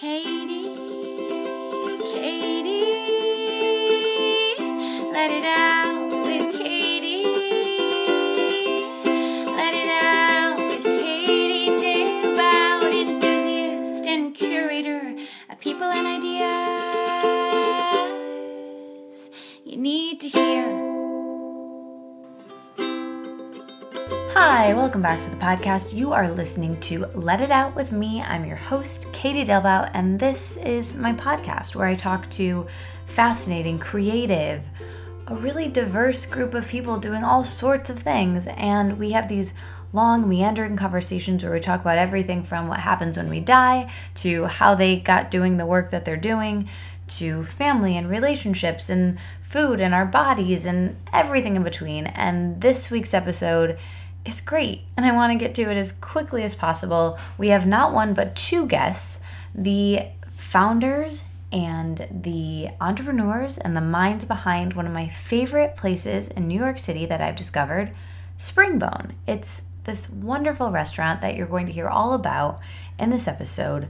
Katie, back to the podcast. You are listening to Let It Out with me. I'm your host, Katie Dalebout, and this is my podcast where I talk to fascinating, creative, a really diverse group of people doing all sorts of things. And we have these long, meandering conversations where we talk about everything from what happens when we die to how they got doing the work that they're doing to family and relationships and food and our bodies and everything in between. And this week's episode is great, and I want to get to it as quickly as possible. We have not one but two guests the founders and the entrepreneurs and the minds behind one of my favorite places in New York City that I've discovered, Springbone. It's this wonderful restaurant that you're going to hear all about in this episode.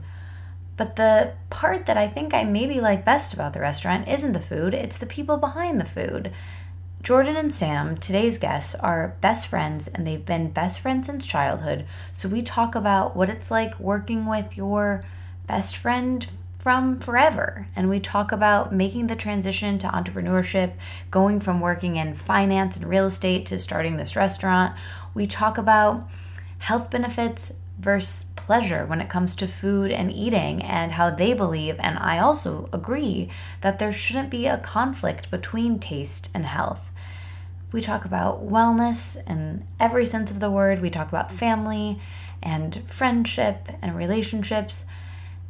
But the part that I think I maybe like best about the restaurant isn't the food, it's the people behind the food. Jordan and Sam, today's guests, are best friends and they've been best friends since childhood. So we talk about what it's like working with your best friend from forever. And we talk about making the transition to entrepreneurship, going from working in finance and real estate to starting this restaurant. We talk about health benefits versus pleasure when it comes to food and eating, and how they believe, and I also agree, that there shouldn't be a conflict between taste and health. We talk about wellness in every sense of the word. We talk about family and friendship and relationships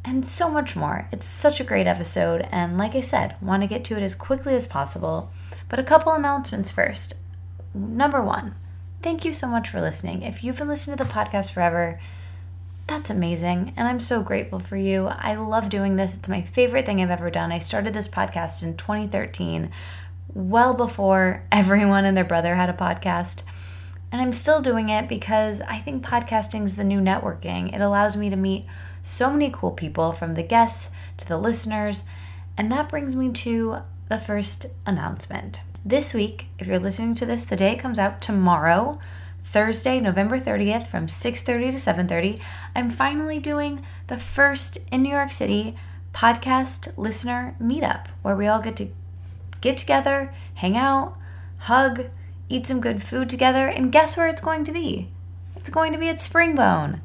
and so much more. It's such a great episode, and like I said, want to get to it as quickly as possible. But a couple announcements first. Number one, thank you so much for listening. If you've been listening to the podcast forever, that's amazing, and I'm so grateful for you. I love doing this. It's my favorite thing I've ever done. I started this podcast in 2013 well before everyone and their brother had a podcast. And I'm still doing it because I think podcasting is the new networking. It allows me to meet so many cool people from the guests to the listeners. And that brings me to the first announcement. This week, if you're listening to this the day comes out tomorrow, Thursday, November 30th from 6:30 to 7:30, I'm finally doing the first in New York City podcast listener meetup where we all get to get together, hang out, hug, eat some good food together, and guess where it's going to be? It's going to be at Springbone.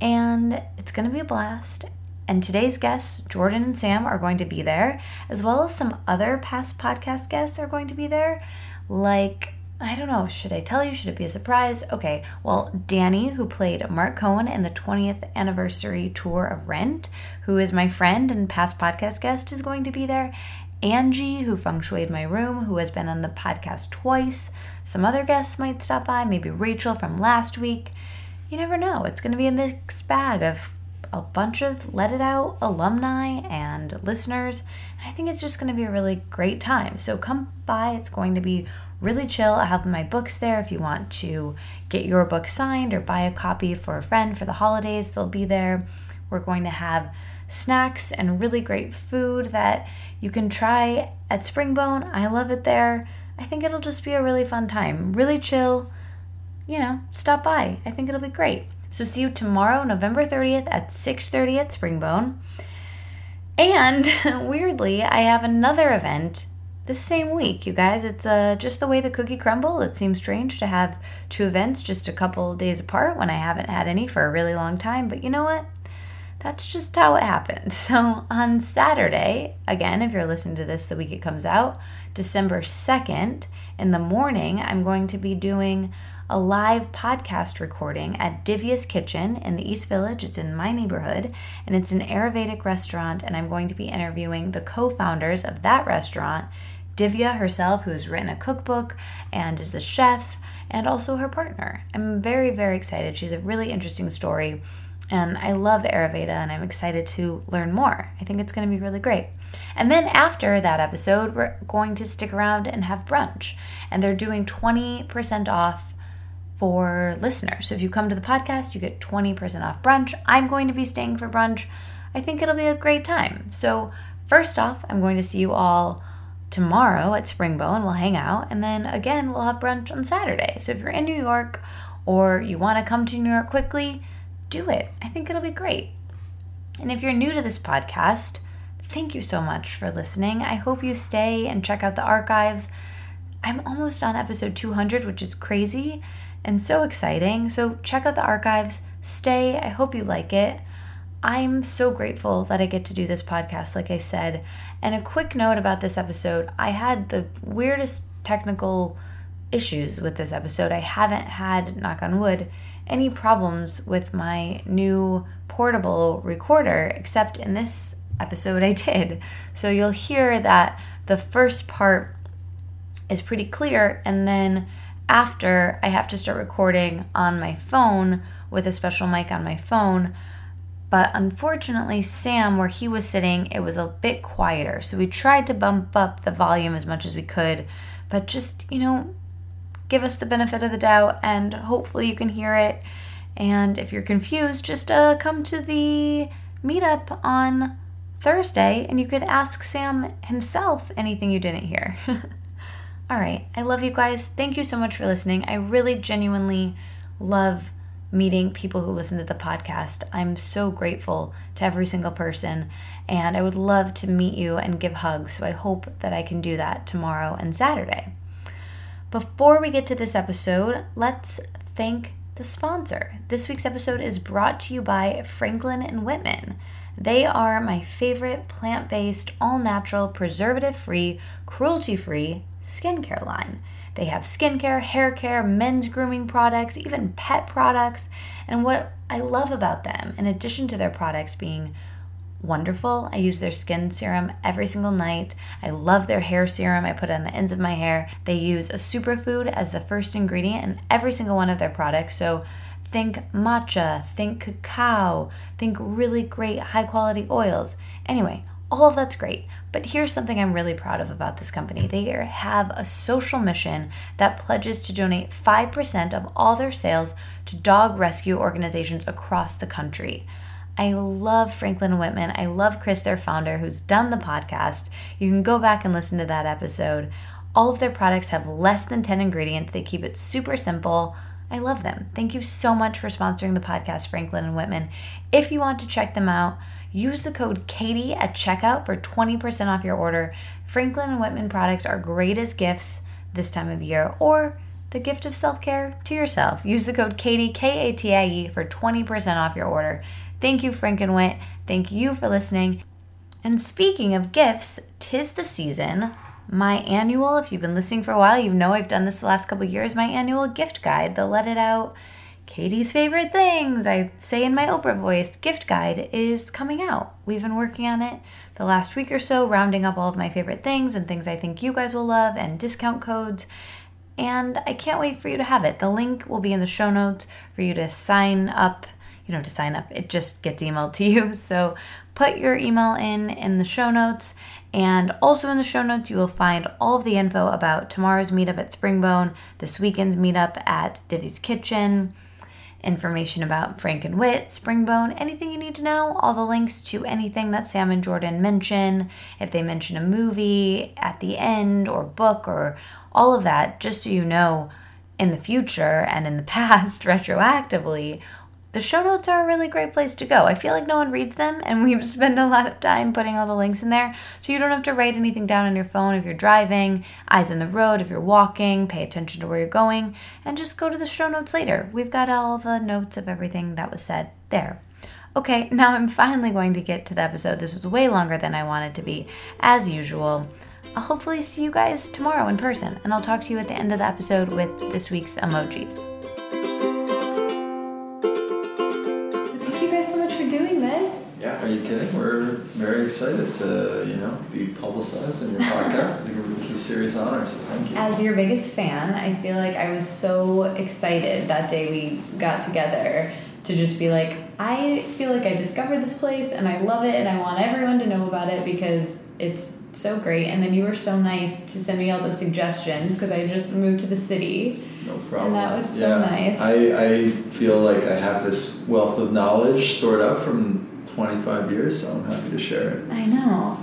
And it's going to be a blast. And today's guests, Jordan and Sam, are going to be there, as well as some other past podcast guests are going to be there. Like, I don't know, should I tell you? Should it be a surprise? Okay, well, Danny, who played Mark Cohen in the 20th anniversary tour of Rent, who is my friend and past podcast guest, is going to be there. Angie, who feng shuied my room, who has been on the podcast twice. Some other guests might stop by, maybe Rachel from last week. You never know. It's going to be a mixed bag of a bunch of Let It Out alumni and listeners. I think it's just going to be a really great time. So come by. It's going to be really chill. I have my books there if you want to get your book signed or buy a copy for a friend for the holidays. They'll be there. We're going to have snacks and really great food that you can try at Springbone. I love it there. I think it'll just be a really fun time. Really chill. You know, stop by. I think it'll be great. So see you tomorrow, November 30th at 6:30 at Springbone. And weirdly, I have another event the same week, you guys. It's uh, just the way the cookie crumbled. It seems strange to have two events just a couple days apart when I haven't had any for a really long time, but you know what? That's just how it happened. So on Saturday, again, if you're listening to this the week it comes out, December 2nd, in the morning, I'm going to be doing a live podcast recording at Divya's Kitchen in the East Village. It's in my neighborhood, and it's an Ayurvedic restaurant, and I'm going to be interviewing the co founders of that restaurant, Divya herself, who's written a cookbook and is the chef, and also her partner. I'm very, very excited. She's a really interesting story and I love Ayurveda and I'm excited to learn more. I think it's going to be really great. And then after that episode, we're going to stick around and have brunch. And they're doing 20% off for listeners. So if you come to the podcast, you get 20% off brunch. I'm going to be staying for brunch. I think it'll be a great time. So, first off, I'm going to see you all tomorrow at Springbone and we'll hang out. And then again, we'll have brunch on Saturday. So, if you're in New York or you want to come to New York quickly, do it. I think it'll be great. And if you're new to this podcast, thank you so much for listening. I hope you stay and check out the archives. I'm almost on episode 200, which is crazy and so exciting. So check out the archives, stay. I hope you like it. I'm so grateful that I get to do this podcast, like I said. And a quick note about this episode I had the weirdest technical issues with this episode. I haven't had, knock on wood, any problems with my new portable recorder, except in this episode I did. So you'll hear that the first part is pretty clear, and then after I have to start recording on my phone with a special mic on my phone. But unfortunately, Sam, where he was sitting, it was a bit quieter. So we tried to bump up the volume as much as we could, but just, you know, give us the benefit of the doubt and hopefully you can hear it. And if you're confused, just uh, come to the meetup on Thursday and you could ask Sam himself anything you didn't hear. All right. I love you guys. Thank you so much for listening. I really genuinely love meeting people who listen to the podcast. I'm so grateful to every single person, and I would love to meet you and give hugs. So I hope that I can do that tomorrow and Saturday. Before we get to this episode, let's thank the sponsor. This week's episode is brought to you by Franklin and Whitman. They are my favorite plant based, all natural, preservative free, cruelty free skincare line. They have skincare, hair care, men's grooming products, even pet products. And what I love about them, in addition to their products being wonderful, I use their skin serum every single night. I love their hair serum. I put it on the ends of my hair. They use a superfood as the first ingredient in every single one of their products. So think matcha, think cacao, think really great high quality oils. Anyway, all of that's great. But here's something I'm really proud of about this company. They have a social mission that pledges to donate 5% of all their sales to dog rescue organizations across the country. I love Franklin Whitman. I love Chris, their founder, who's done the podcast. You can go back and listen to that episode. All of their products have less than 10 ingredients. They keep it super simple. I love them. Thank you so much for sponsoring the podcast, Franklin and Whitman. If you want to check them out, Use the code Katie at checkout for 20% off your order. Franklin and Whitman products are great as gifts this time of year or the gift of self care to yourself. Use the code Katie, K A T I E, for 20% off your order. Thank you, Frank and Wit. Thank you for listening. And speaking of gifts, tis the season. My annual, if you've been listening for a while, you know I've done this the last couple years, my annual gift guide, the Let It Out Katie's favorite things, I say in my Oprah voice, gift guide is coming out. We've been working on it the last week or so, rounding up all of my favorite things and things I think you guys will love and discount codes. And I can't wait for you to have it. The link will be in the show notes for you to sign up. You know, to sign up, it just gets emailed to you. So put your email in in the show notes. And also in the show notes, you will find all of the info about tomorrow's meetup at Springbone, this weekend's meetup at Divya's Kitchen information about Frank and Wit, Springbone, anything you need to know, all the links to anything that Sam and Jordan mention, if they mention a movie at the end or book or all of that, just so you know in the future and in the past retroactively the show notes are a really great place to go. I feel like no one reads them, and we spend a lot of time putting all the links in there. So you don't have to write anything down on your phone if you're driving, eyes on the road, if you're walking, pay attention to where you're going, and just go to the show notes later. We've got all the notes of everything that was said there. Okay, now I'm finally going to get to the episode. This was way longer than I wanted to be, as usual. I'll hopefully see you guys tomorrow in person, and I'll talk to you at the end of the episode with this week's emoji. Excited to, you know, be publicized in your podcast. it's, a, it's a serious honor, so thank you. As your biggest fan, I feel like I was so excited that day we got together to just be like, I feel like I discovered this place and I love it and I want everyone to know about it because it's so great. And then you were so nice to send me all those suggestions because I just moved to the city. No problem. And that was so yeah. nice. I, I feel like I have this wealth of knowledge stored up from 25 years, so I'm happy to share it. I know.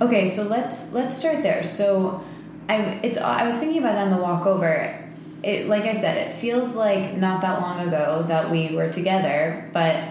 Okay, so let's let's start there. So, I it's I was thinking about it on the walk over. It like I said, it feels like not that long ago that we were together, but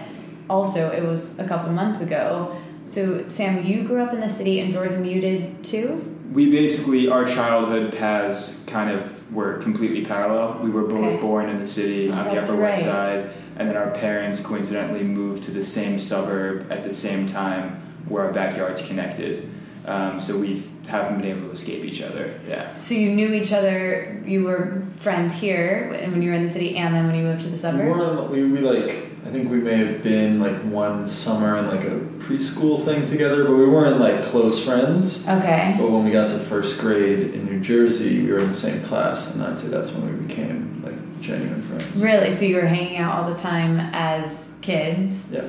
also it was a couple months ago. So, Sam, you grew up in the city, and Jordan, you did too. We basically our childhood paths kind of were completely parallel. We were both Okay. born in the city on the Upper West. Side, and then our parents coincidentally moved to the same suburb at the same time, where our backyards connected. Um, so we haven't been able to escape each other. Yeah. So you knew each other. You were friends here when you were in the city, and then when you moved to the suburbs. weren't- we, we like I think we may have been like one summer in like a preschool thing together, but we weren't like close friends. Okay. But when we got to first grade in New Jersey, we were in the same class, and I'd say that's when we became like genuine friends. Really? So you were hanging out all the time as kids, Yeah.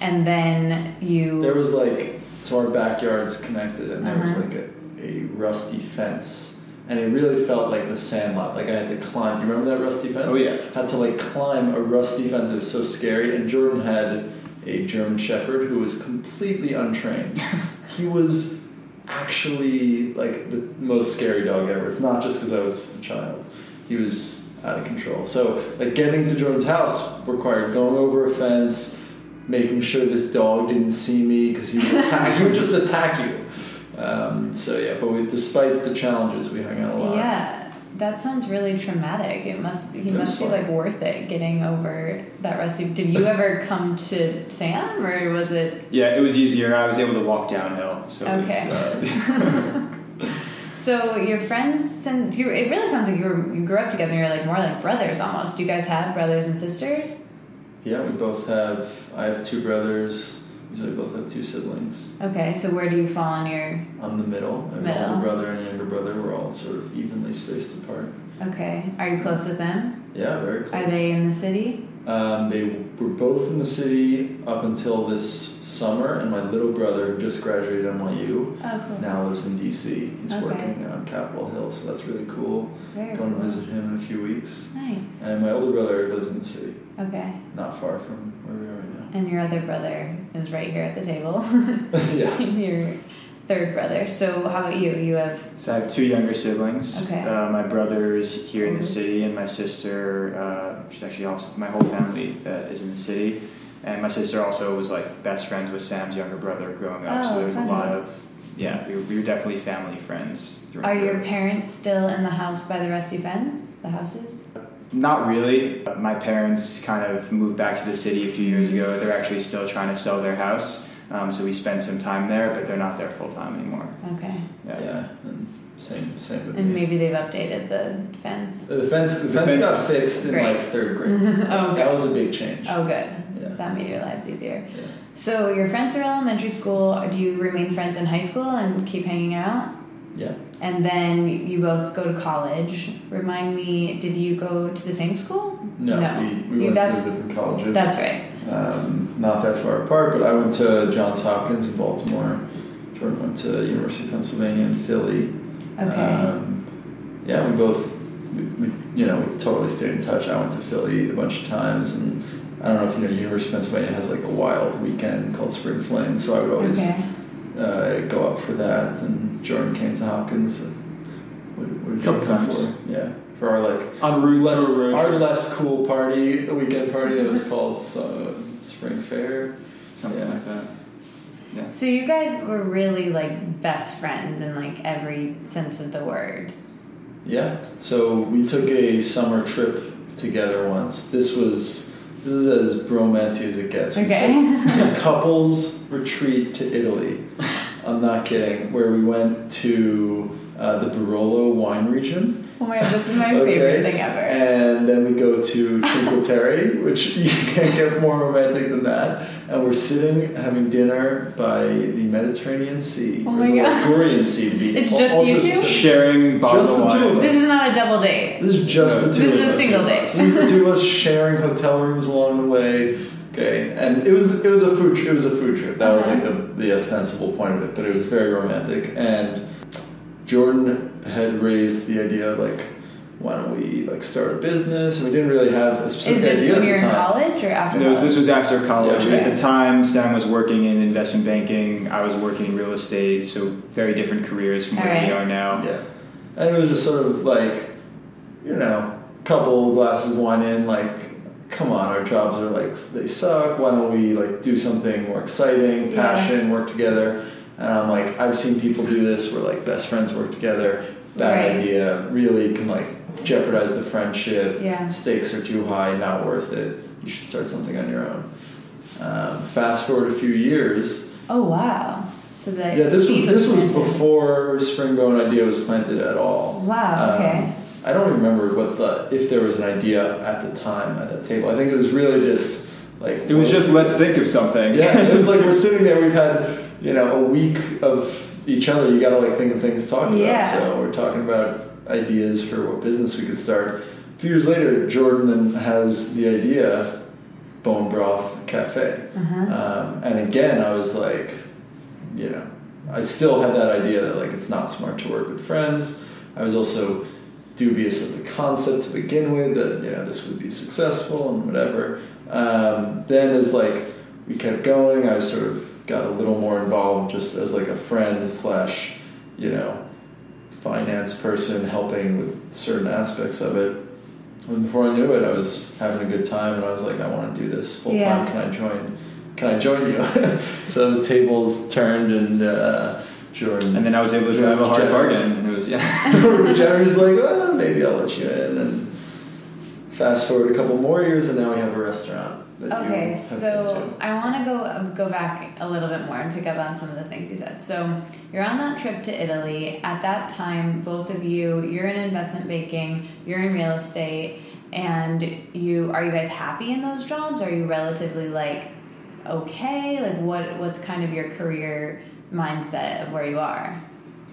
and then you. There was like so our backyards connected, and there was Uh-huh. like a, a rusty fence, and it really felt like the Sandlot. Like I had to climb. Do you remember that rusty fence? Oh, yeah. Had to like climb a rusty fence. It was so scary. And Jordan had a German Shepherd who was completely untrained. he was actually like the most scary dog ever. It's not just because I was a child. He was out of control. So like getting to Jordan's house required going over a fence, making sure this dog didn't see me because he would attack. he would just attack you. Um, so yeah, but we, despite the challenges, we hung out a lot. Yeah, that sounds really traumatic. It must. He It was must be like worth it getting over that rusty. Did you ever come to Sam, or was it? Yeah, it was easier. I was able to walk downhill, so Okay. it was. Uh, So your friends since you. It really sounds like you were you grew up together. You're like more like brothers almost. Do you guys have brothers and sisters? Yeah, we both have. I have two brothers. So we both have two siblings. Okay, so where do you fall in your? I'm the middle. I have Middle. an older brother and a younger brother. We're all sort of evenly spaced apart. Okay, are you close with them? Yeah, very close. Are they in the city? Um, they were both in the city up until this summer, and my little brother, just graduated NYU, Oh, cool. now lives in DC. He's Okay. working on Capitol Hill, so that's really cool. Very Going cool. to visit him in a few weeks. Nice. And my older brother lives in the city, Okay. not far from where we And your other brother is right here at the table. yeah. your third brother. So how about you? You have So I have two younger siblings. Okay. Uh, my brother is here in the Mhm. city, and my sister, uh, she's actually also my whole family uh, is in the city. And my sister also was like best friends with Sam's younger brother growing up. Oh, so there was a lot of yeah, we were, we were definitely family friends. are your parents still in the house by the rusty fence? The houses? Not really. My parents kind of moved back to the city a few years ago. They're actually still trying to sell their house. Um, so we spent some time there, but they're not there full time anymore. Okay. Yeah. Yeah, and same same with And me. maybe they've updated the fence. The fence the, The fence, fence- got fixed in Great. like third grade. oh, That good. was a big change. Oh, good. Yeah. That made your lives easier. Yeah. So your friends are elementary school. Do you remain friends in high school and keep hanging out? Yeah. And then you both go to college. Remind me, did you go to the same school? No, No. we, we You- went that's- to different colleges. That's right. um, not that far apart, but I went to Johns Hopkins in Baltimore. Jordan went to University of Pennsylvania in Philly. Okay. Um, yeah, we both, we, we, you know, we totally stayed in touch. I went to Philly a bunch of times, and I don't know if you know, University of Pennsylvania has like a wild weekend called Spring Fling, so I would always okay. Uh, go up for that. And Jordan came to Hopkins. And what, what did Couple times. for? Yeah, for our like En less, to a road our less cool party, a weekend party that was called uh, Spring Fair. something Yeah. like that. Yeah. So you guys were really like best friends in like every sense of the word. Yeah. So we took a summer trip together once. This was this is as bromancy as it gets. Okay. couples retreat to Italy. I'm not kidding. Where we went to uh, the Barolo wine region. Oh my god, this is my Okay. favorite thing ever. And then we go to Cinque Terre, which you can't get more romantic than that. And we're sitting having dinner by the Mediterranean Sea, Oh or my the God. Ligurian Sea to be It's ul- just you two? Sharing bottles Just of the two wine. of us. This is not a double date. This is just No, the two This of is a us. single date. This is the two of us sharing hotel rooms along the way. Okay, and it was it was a food it was a food trip. That was like uh-huh. the, the ostensible point of it, but it was very romantic. And Jordan had raised the idea of like why don't we like start a business? And we didn't really have a specific Is this idea when at you're the in time. college or after No, this was after college. Yeah. At the time, Sam was working in investment banking. I was working in real estate, so very different careers from where we are now. Yeah. And it was just sort of like, you know, couple glasses of wine in, like, come on, our jobs are like, they suck. Why don't we like do something more exciting, Yeah. passion, work together? And I'm like, I've seen people do this where like best friends work together. Bad Right. idea. Really can like jeopardize the friendship. Yeah. Stakes are too high, not worth it. You should start something on your own. Um, fast forward a few years, Oh wow! So the yeah, this was this was planted. before Springbone idea was planted at all. Wow. Okay. Um, I don't remember what the if there was an idea at the time at that table. I think it was really just like It was just let's think of something. yeah. It was like we're sitting there. We've had you know a week of each other. You got to like think of things to talk about. Yeah. So we're talking about ideas for what business we could start. A few years later, Jordan then has the idea, Bone Broth Cafe. Uh-huh. Um, and again, I was like, you know, I still had that idea that like it's not smart to work with friends. I was also dubious of the concept to begin with that you know this would be successful and whatever. Um, then as like we kept going, I sort of got a little more involved just as like a friend slash you know finance person helping with certain aspects of it. And before I knew it, I was having a good time, and I was like, I want to do this full time. Yeah. Can I join? Can I join you? so the tables turned, and uh, Jordan And then I was able to drive a hard bargain. And it was yeah. Jeremy's like, well, maybe I'll let you in. And fast forward a couple more years, and now we have a restaurant. That you Okay, have so been to. I want to go go back a little bit more and pick up on some of the things you said. So you're on that trip to Italy. At that time, both of you, you're in investment banking, you're in real estate, and you are you guys happy in those jobs? Are you relatively like okay? Like what what's kind of your career mindset of where you are?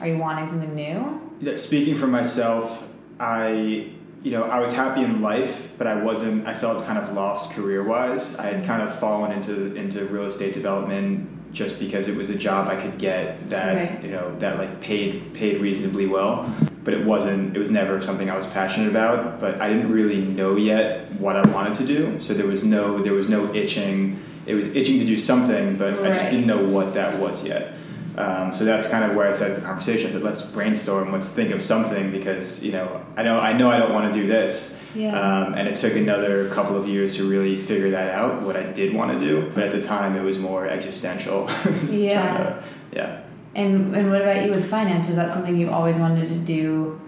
Are you wanting something new? Yeah, Speaking for myself, I you know I was happy in life, but I wasn't. I felt kind of lost career wise. I had kind of fallen into into real estate development just because it was a job I could get that Right. you know that like paid paid reasonably well. But it wasn't. It was never something I was passionate about. But I didn't really know yet what I wanted to do. So there was no there was no itching. It was itching to do something, but I just didn't know what that was yet. Um, so that's kind of where I started the conversation. I said, let's brainstorm, let's think of something because you know I know I know I don't want to do this, Yeah. um, and it took another couple of years to really figure that out what I did want to do. But at the time, it was more existential. Just trying Yeah. yeah. And and what about you with finance? Was that something you always wanted to do,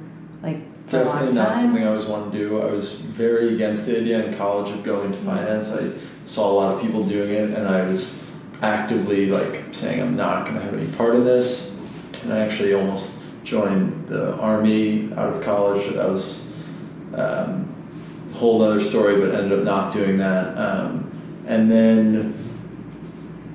like for a long Definitely not something I always wanted to do. I was very against the idea in college of going to finance. I saw a lot of people doing it, and I was actively like saying I'm not going to have any part in this. And I actually almost joined the army out of college. That was um, a whole other story, but ended up not doing that. Um, and then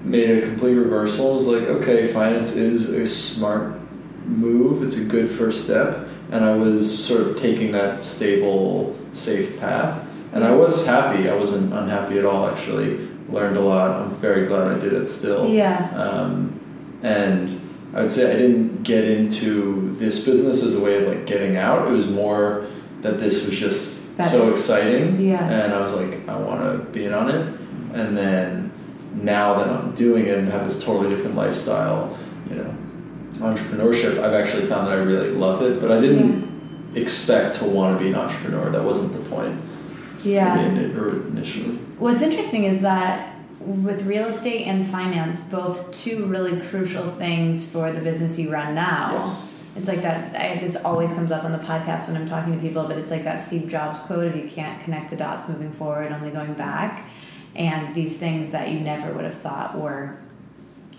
made a complete reversal. Was like, okay, finance is a smart move. It's a good first step, and I was sort of taking that stable, safe path. And I was happy. I wasn't unhappy at all. Actually, learned a lot. I'm very glad I did it still. Yeah. Um, and I would say I didn't get into this business as a way of like getting out. It was more that this was just so exciting. Yeah. And I was like, I want to be in on it. And then now that I'm doing it and have this totally different lifestyle, you know, entrepreneurship, I've actually found that I really love it. But I didn't expect to want to be an entrepreneur. That wasn't the point. Yeah. For me ini- initially. What's interesting is that with real estate and finance, both two really crucial things for the business you run now. Yes. It's like that. I, this always comes up on the podcast when I'm talking to people, but it's like that Steve Jobs quote of "You can't connect the dots moving forward, only going back." And these things that you never would have thought were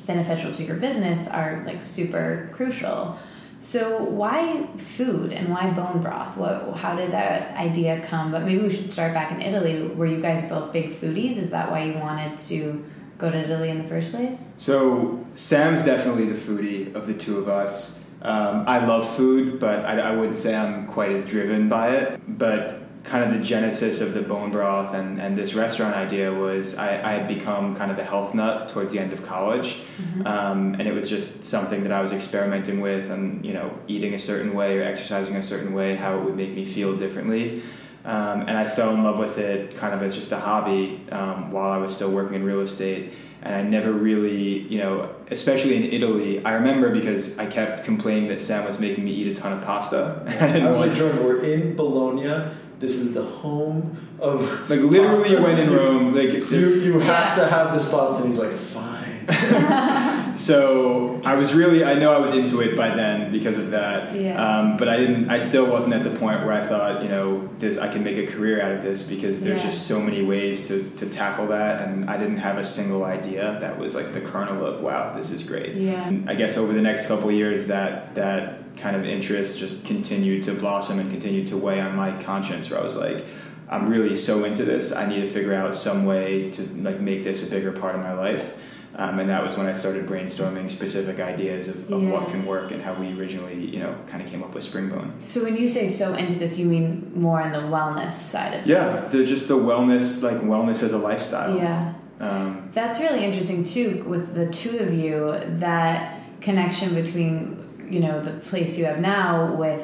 beneficial to your business are like super crucial. So why food and why bone broth? What? How did that idea come? But maybe we should start back in Italy. Were you guys both big foodies? Is that why you wanted to go to Italy in the first place? So Sam's definitely the foodie of the two of us. Um, I love food, but I, I wouldn't say I'm quite as driven by it. But kind of the genesis of the bone broth and, and this restaurant idea was I, I had become kind of a health nut towards the end of college. Mm-hmm. Um, and it was just something that I was experimenting with and, you know, eating a certain way or exercising a certain way, how it would make me feel differently. Um, and I fell in love with it kind of as just a hobby um, while I was still working in real estate. And I never really, you know, especially in Italy, I remember because I kept complaining that Sam was making me eat a ton of pasta. I was like, Jordan, we're in Bologna. This is the home of like literally pasta. when in Rome, like You you have Yeah. to have this pasta. And he's like, fine. So I was really, I know I was into it by then because of that. Yeah. Um, but I didn't, I still wasn't at the point where I thought, you know, this, I can make a career out of this because there's Yeah. just so many ways to, to tackle that. And I didn't have a single idea that was like the kernel of, wow, this is great. Yeah. And I guess over the next couple of years, that, that kind of interest just continued to blossom and continued to weigh on my conscience where I was like, I'm really so into this. I need to figure out some way to like make this a bigger part of my life. Um, and that was when I started brainstorming specific ideas of, of what can work and how we originally, you know, kind of came up with Springbone. So when you say so into this, you mean more on the wellness side of things, Yeah, things? they're just the wellness, like wellness as a lifestyle. Yeah. Um, That's really interesting too with the two of you that connection between you know the place you have now with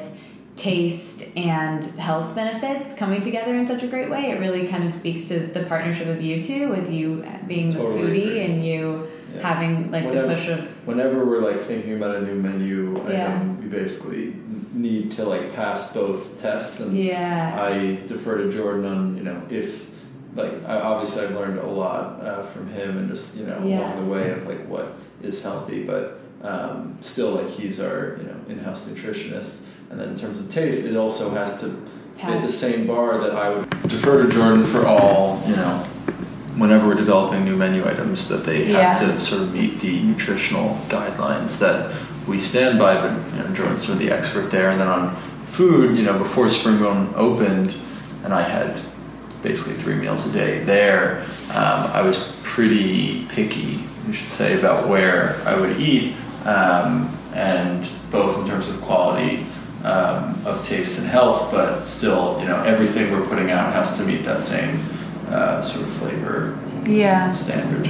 taste and health benefits coming together in such a great way it really kind of speaks to the partnership of you two with you being Totally the foodie agree. and you Yeah. having like Whenever- the push of Whenever we're like thinking about a new menu Yeah. item, we basically need to like pass both tests. And yeah I defer to Jordan on you know if like I, obviously I've learned a lot uh, from him and just you know Yeah. along the way of like what is healthy, but um, still like he's our you know in-house nutritionist. And then in terms of taste, it also has to fit the same bar that I would defer to Jordan for all you know. Whenever we're developing new menu items, that they have Yeah. to sort of meet the nutritional guidelines that we stand by. But you know, Jordan's sort of the expert there. And then on food, you know, before Springbone opened, and I had basically three meals a day there, um, I was pretty picky, you should say, about where I would eat, um, and both in terms of quality um, of taste and health, but still, you know, everything we're putting out has to meet that same uh, sort of flavor yeah standard.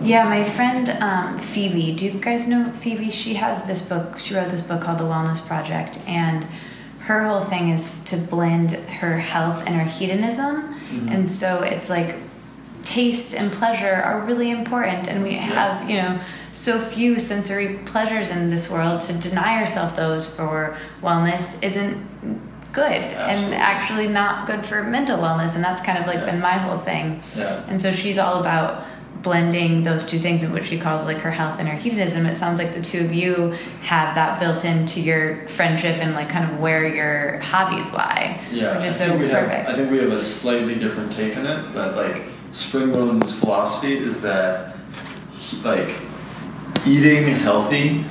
Yeah, my friend um, Phoebe. Do you guys know Phoebe? She has this book. She wrote this book called The Wellness Project, and her whole thing is to blend her health and her hedonism. And so it's like taste and pleasure are really important, and we have you know so few sensory pleasures in this world. To deny ourselves those for wellness isn't good, and actually not good for mental wellness. And that's kind of like Yeah. been my whole thing. Yeah. And so she's all about blending those two things in which she calls like her health and her hedonism. It sounds like the two of you have that built into your friendship and like kind of where your hobbies lie. Yeah, Which is I so we have- perfect. I think we have a slightly different take on it, but like Springbone's philosophy is that like eating healthy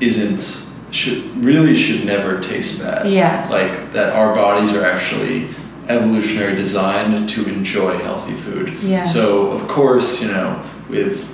isn't should really should never taste bad. Yeah. Like that our bodies are actually evolutionary designed to enjoy healthy food. Yeah. So of course, you know, with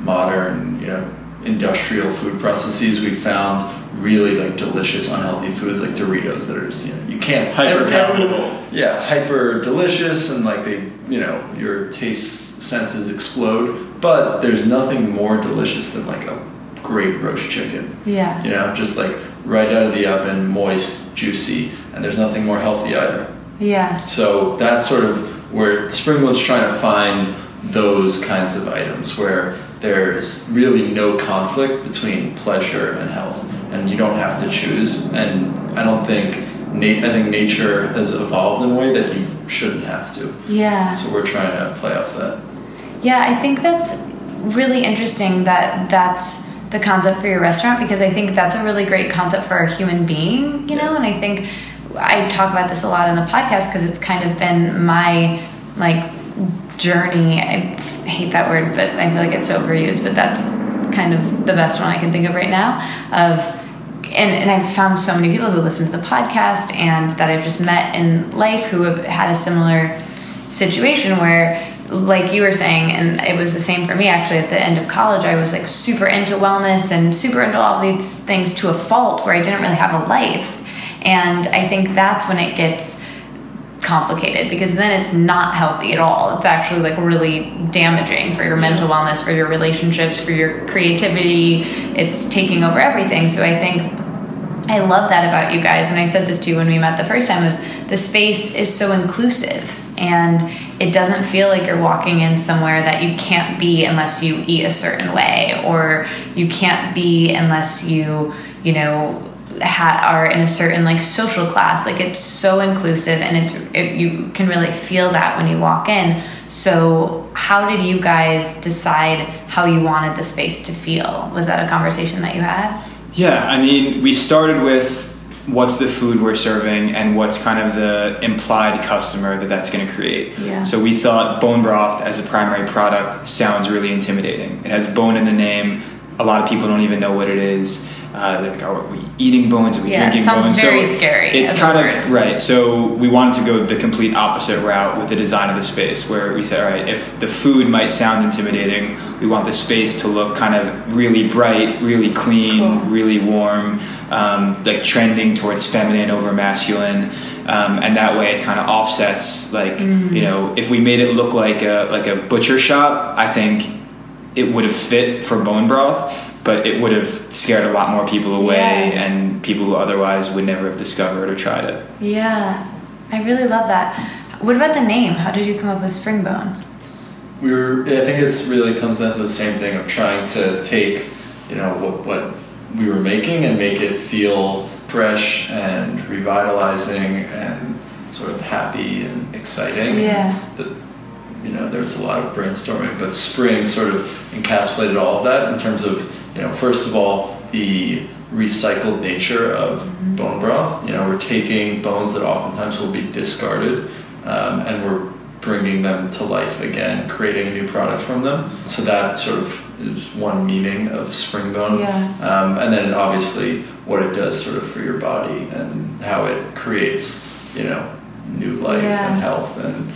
modern, you know, industrial food processes, we found really like delicious unhealthy foods like Doritos that are just you know can't Hyper palatable. yeah, hyper delicious and like they you know your taste senses explode. But there's nothing more delicious than like a great roast chicken. Yeah. You know, just like right out of the oven, moist, juicy, and there's nothing more healthy either. Yeah. So that's sort of where Springbone's trying to find those kinds of items where there's really no conflict between pleasure and health, and you don't have to choose. And I don't think na- I think nature has evolved in a way that you shouldn't have to. Yeah. So we're trying to play off that. Yeah, I think that's really interesting that that's the concept for your restaurant because I think that's a really great concept for a human being, you know, and I think I talk about this a lot in the podcast because it's kind of been my like journey. I hate that word, but I feel like it's overused, but that's kind of the best one I can think of right now of and, and I've found so many people who listen to the podcast and that I've just met in life who have had a similar situation where like you were saying and it was the same for me actually at the end of college i was like super into wellness and super into all these things to a fault where i didn't really have a life and i think that's when it gets complicated because then it's not healthy at all. It's actually like really damaging for your mental wellness, for your relationships, for your creativity. It's taking over everything. So I think I love that about you guys, and I said this to you when we met the first time. Was the space is so inclusive, and it doesn't feel like you're walking in somewhere that you can't be unless you eat a certain way, or you can't be unless you, you know, are in a certain like social class. Like it's so inclusive, and it's it, you can really feel that when you walk in. So, how did you guys decide how you wanted the space to feel? Was that a conversation that you had? Yeah, I mean, we started with what's the food we're serving and what's kind of the implied customer that that's going to create. Yeah. So we thought bone broth as a primary product sounds really intimidating. It has bone in the name. A lot of people don't even know what it is. Uh, like, are we eating bones? Are we Yeah, it drinking sounds bones? very scary It kind of right. So we wanted to go the complete opposite route with the design of the space, where we said, all right, if the food might sound intimidating, we want the space to look kind of really bright, really clean, Cool. really warm, um, like trending towards feminine over masculine. Um, and that way it kind of offsets like Mm-hmm. you know if we made it look like a like a butcher shop i think it would have fit for bone broth but it would have scared a lot more people away Yeah. and people who otherwise would never have discovered or tried it Yeah, I really love that. What about the name? How did you come up with Springbone? We were i think it's really comes down to the same thing of trying to take you know what, what we were making and make it feel fresh and revitalizing and sort of happy and exciting. Yeah. that you know there was a lot of brainstorming but spring sort of encapsulated all of that in terms of you know first of all the recycled nature of bone broth. You know we're taking bones that oftentimes will be discarded um, and we're bringing them to life again creating a new product from them so that sort of is one meaning of spring bone Yeah. um, and then obviously what it does sort of for your body and how it creates you know new life Yeah. and health and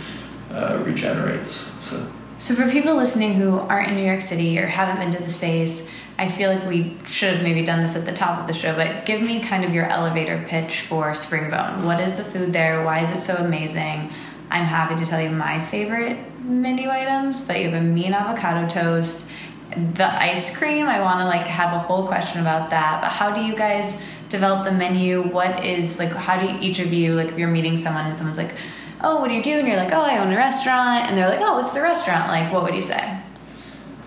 uh, regenerates so So, for people listening who aren't in New York City or haven't been to the space, I feel like we should have maybe done this at the top of the show, but give me kind of your elevator pitch for Springbone. What is the food there? Why is it so amazing? I'm happy to tell you my favorite menu items, but you have a mean avocado toast. The ice cream, I want to like have a whole question about that. But how do you guys develop the menu? What is like, how do each of you, like if you're meeting someone and someone's like, oh, what do you do? And you're like, oh, I own a restaurant. And they're like, oh, what's the restaurant? Like, what would you say?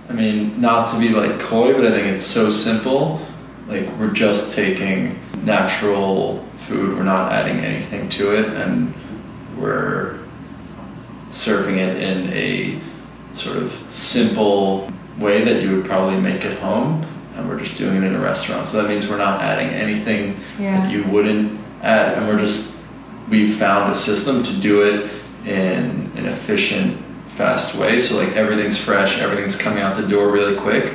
I mean, not to be like coy, but I think it's so simple. Like we're just taking natural food, we're not adding anything to it, and we're serving it in a sort of simple way that you would probably make at home, and we're just doing it in a restaurant. So that means we're not adding anything Yeah. that you wouldn't add, and we're just we found a system to do it in an efficient, fast way. So like everything's fresh, everything's coming out the door really quick.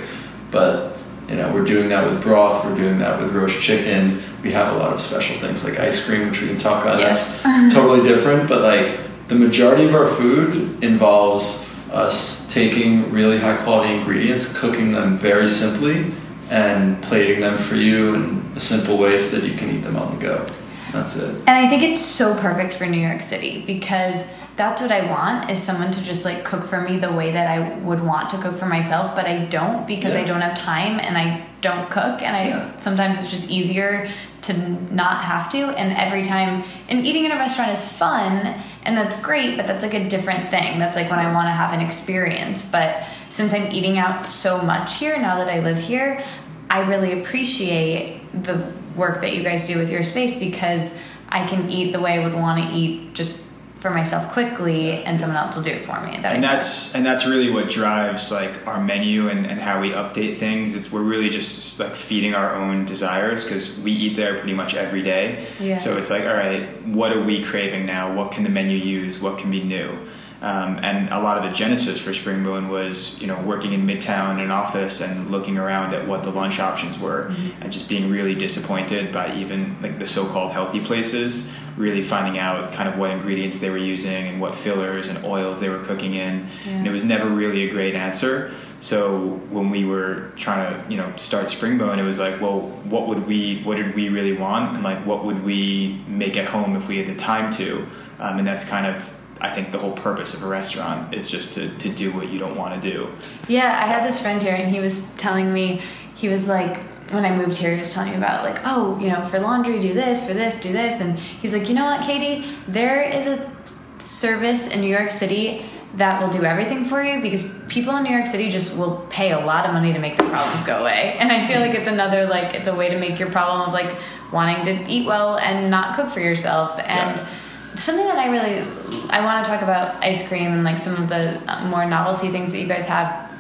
But you know, we're doing that with broth, we're doing that with roast chicken. We have a lot of special things like ice cream, which we can talk about. Yes. That's totally different. But like the majority of our food involves us taking really high quality ingredients, cooking them very simply, and plating them for you in a simple way so that you can eat them on the go. That's it. And I think it's so perfect for New York City because that's what I want is someone to just like cook for me the way that I would want to cook for myself, but I don't because I don't have time and I don't cook and I Yeah. sometimes it's just easier to not have to and every time and eating in a restaurant is fun and that's great but that's like a different thing that's like when i want to have an experience but since i'm eating out so much here now that i live here i really appreciate the work that you guys do with your space because i can eat the way i would want to eat just for myself quickly and someone else will do it for me. That and that's and that's really what drives like our menu and, and how we update things. It's we're really just like feeding our own desires because we eat there pretty much every day. Yeah. so it's like all right what are we craving now? What can the menu use? What can be new um, and a lot of the genesis for Springbone was, you know, working in Midtown in an office and looking around at what the lunch options were, and just being really disappointed by even like the so-called healthy places. Really finding out kind of what ingredients they were using and what fillers and oils they were cooking in, and it was never really a great answer. So when we were trying to, you know, start Springbone, it was like, well, what would we, what did we really want, and like, what would we make at home if we had the time to? um, and that's kind of I think the whole purpose of a restaurant is just to, to do what you don't want to do. Yeah, I had this friend here, and he was telling me, he was like, when I moved here, he was telling me about like, oh, you know, for laundry, do this, for this, do this, and he's like, you know what, Katie, there is a service in New York City that will do everything for you because people in New York City just will pay a lot of money to make the problems go away. And I feel like it's another like it's a way to make your problem of like wanting to eat well and not cook for yourself and. Yeah something that I really I want to talk about ice cream and like some of the uh, more novelty things that you guys have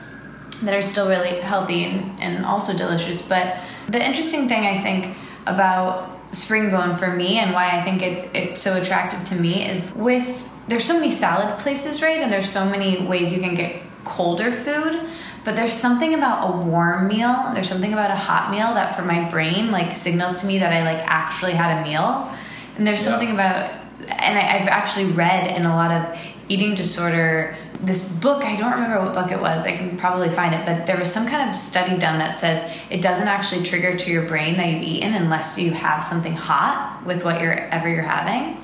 that are still really healthy and, and also delicious. But the interesting thing I think about Springbone for me and why I think it, it's so attractive to me is with there's so many salad places, right? And there's so many ways you can get colder food. But there's something about a warm meal, there's something about a hot meal that for my brain like signals to me that I like actually had a meal. And there's Yeah. something about and I, I've actually read in a lot of eating disorder this book i don't remember what book it was i can probably find it but there was some kind of study done that says it doesn't actually trigger to your brain that you've eaten unless you have something hot with what you're ever you're having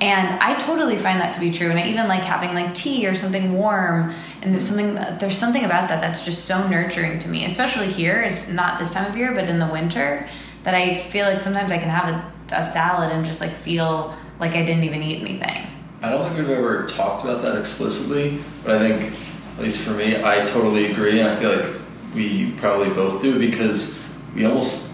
and i totally find that to be true and i even like having like tea or something warm and there's something there's something about that that's just so nurturing to me especially here it's not this time of year but in the winter that i feel like sometimes i can have a, a salad and just like feel like I didn't even eat anything. I don't think we've ever talked about that explicitly, but I think, at least for me, I totally agree, and I feel like we probably both do because we almost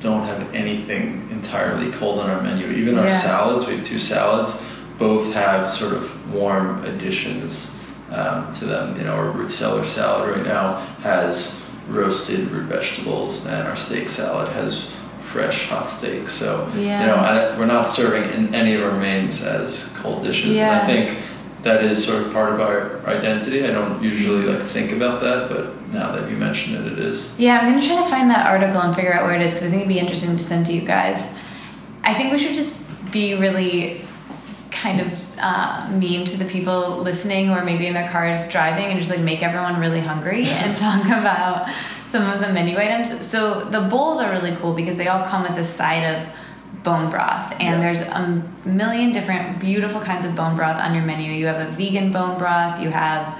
don't have anything entirely cold on our menu. Even our Yeah. salads, we have two salads, both have sort of warm additions um, to them. You know, our root cellar salad right now has roasted root vegetables, and our steak salad has fresh hot steak. So Yeah. you know, I, we're not serving in any of our mains as cold dishes. Yeah. And I think that is sort of part of our identity. I don't usually like think about that, but now that you mention it, it is. Yeah, I'm gonna try to find that article and figure out where it is because I think it'd be interesting to send to you guys. I think we should just be really kind of uh, mean to the people listening or maybe in their cars driving and just like make everyone really hungry and talk about some of the menu items. So the bowls are really cool because they all come with a side of bone broth and Yeah. there's a million different beautiful kinds of bone broth on your menu. You have a vegan bone broth, you have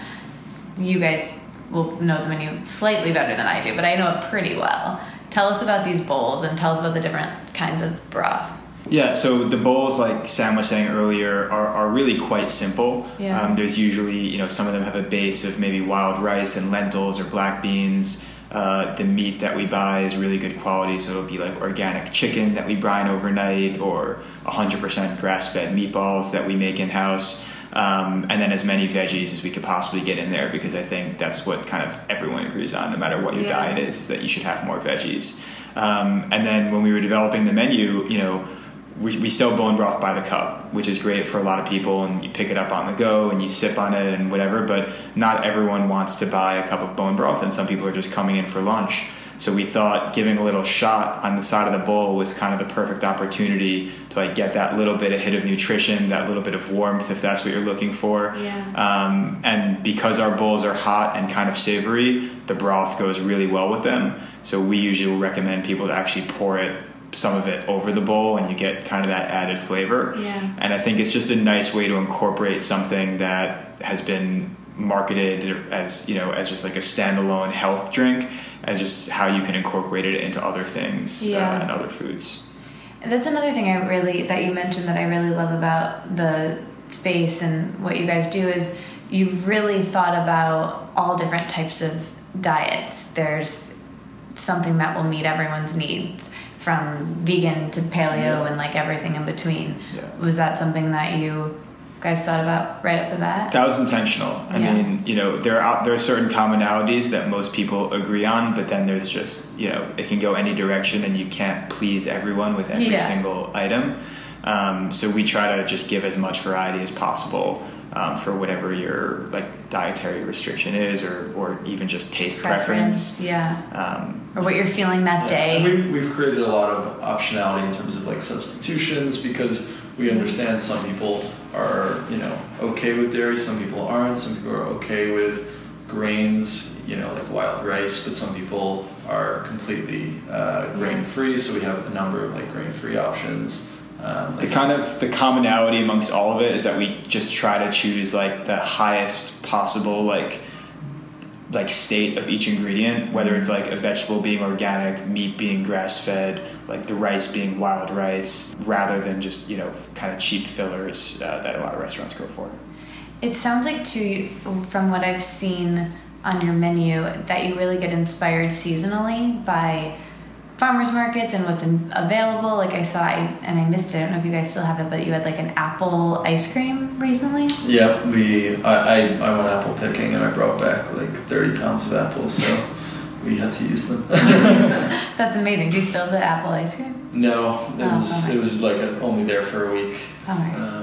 you guys will know the menu slightly better than I do, but I know it pretty well. Tell us about these bowls and tell us about the different kinds of broth. Yeah, so the bowls, like Sam was saying earlier, are, are really quite simple. Yeah. Um, there's usually, you know, some of them have a base of maybe wild rice and lentils or black beans. Uh, the meat that we buy is really good quality, so it'll be like organic chicken that we brine overnight or 100% grass fed meatballs that we make in house. Um, and then as many veggies as we could possibly get in there because I think that's what kind of everyone agrees on, no matter what your Yeah. diet is, is that you should have more veggies. Um, and then when we were developing the menu, you know, we, we sell bone broth by the cup, which is great for a lot of people, and you pick it up on the go and you sip on it and whatever. But not everyone wants to buy a cup of bone broth, and some people are just coming in for lunch. So we thought giving a little shot on the side of the bowl was kind of the perfect opportunity to like get that little bit of hit of nutrition, that little bit of warmth, if that's what you're looking for. Yeah. Um, and because our bowls are hot and kind of savory, the broth goes really well with them. So we usually will recommend people to actually pour it, some of it over the bowl, and you get kind of that added flavor. Yeah. And I think it's just a nice way to incorporate something that has been marketed as you know as just like a standalone health drink, as just how you can incorporate it into other things Yeah. uh, and other foods. And that's another thing I really that you mentioned that I really love about the space and what you guys do is you've really thought about all different types of diets. There's something that will meet everyone's needs from vegan to paleo and like everything in between. Yeah. Was that something that you guys thought about right off the bat? That was intentional. I Yeah. mean, you know, there are there are certain commonalities that most people agree on, but then there's just you know it can go any direction, and you can't please everyone with every Yeah. single item. Um, so we try to just give as much variety as possible um, for whatever your like dietary restriction is, or or even just taste preference. yeah. Um, Or what you're feeling that Yeah, day. and we, we've created a lot of optionality in terms of like substitutions because we understand some people are you know okay with dairy, some people aren't. Some people are okay with grains, you know, like wild rice, but some people are completely uh, grain free. So we have a number of like grain free options. Um, The kind of the commonality amongst all of it is that we just try to choose like the highest possible like like state of each ingredient, whether it's like a vegetable being organic, meat being grass fed, like the rice being wild rice, rather than just you know kind of cheap fillers uh, that a lot of restaurants go for. It sounds like too, from what I've seen on your menu, that you really get inspired seasonally by farmers markets and what's in, available. Like I saw, I, and I missed it. I don't know if you guys still have it, but you had like an apple ice cream recently. Yeah, we. I, I, I went apple picking and I brought back like 30 pounds of apples, so we had to use them. That's amazing. Do you still have the apple ice cream? no, it Oh, was bummer. it was like only there for a week. All right. Um,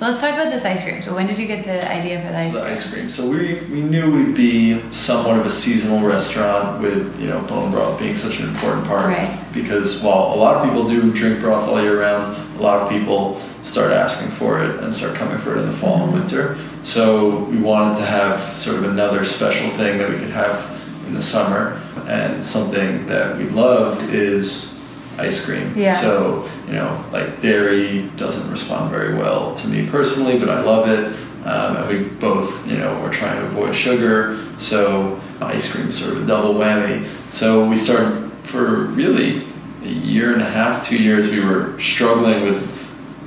Let's talk about this ice cream. So when did you get the idea for the ice the cream? ice cream. So we, we knew we'd be somewhat of a seasonal restaurant with you know bone broth being such an important part. Right. Because while a lot of people do drink broth all year round, a lot of people start asking for it and start coming for it in the fall and mm-hmm. winter. So we wanted to have sort of another special thing that we could have in the summer, and something that we love is ice cream. Yeah. So you know, like dairy doesn't respond very well to me personally, but I love it. Um, and we both, you know, were trying to avoid sugar, so ice cream sort of a double whammy. So we started for really a year and a half, two years. We were struggling with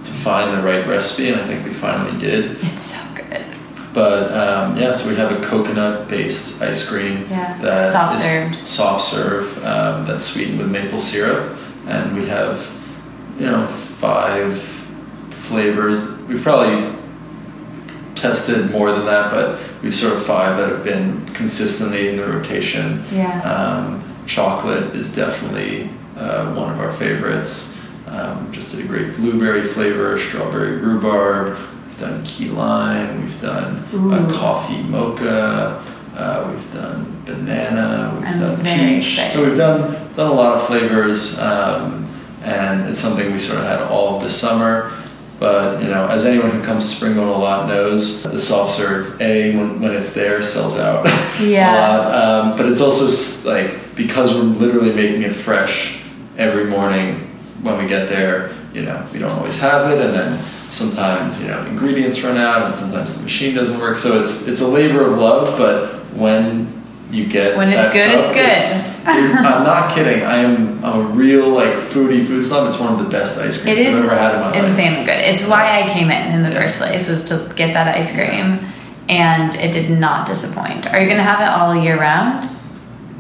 to find the right recipe, and I think we finally did. It's so good. But um, yeah, so we have a coconut-based ice cream Yeah. that Soft is served. soft serve um, that's sweetened with maple syrup, and we have you know five flavors. We've probably tested more than that, but we've sort of five that have been consistently in the rotation. Yeah. Um, chocolate is definitely uh, one of our favorites. Um, just did a great blueberry flavor, strawberry rhubarb. We've done key lime. We've done Ooh. a coffee mocha. Uh, we've done banana. We've I'm done very peach. excited. So we've done done a lot of flavors, um, and it's something we sort of had all of this summer. But you know, as anyone who comes to Springbone a lot knows, the soft serve A when, when it's there sells out Yeah. a lot. Um, but it's also like because we're literally making it fresh every morning when we get there. You know, we don't always have it, and then sometimes you know ingredients run out, and sometimes the machine doesn't work. So it's it's a labor of love. But when you get When it's good, it's good. I'm not kidding. I am I'm a real like foodie food snob. It's one of the best ice creams It I've ever had in my life. insanely good. It's why I came in in the Yeah. first place was to get that ice cream, and it did not disappoint. Are you gonna have it all year round?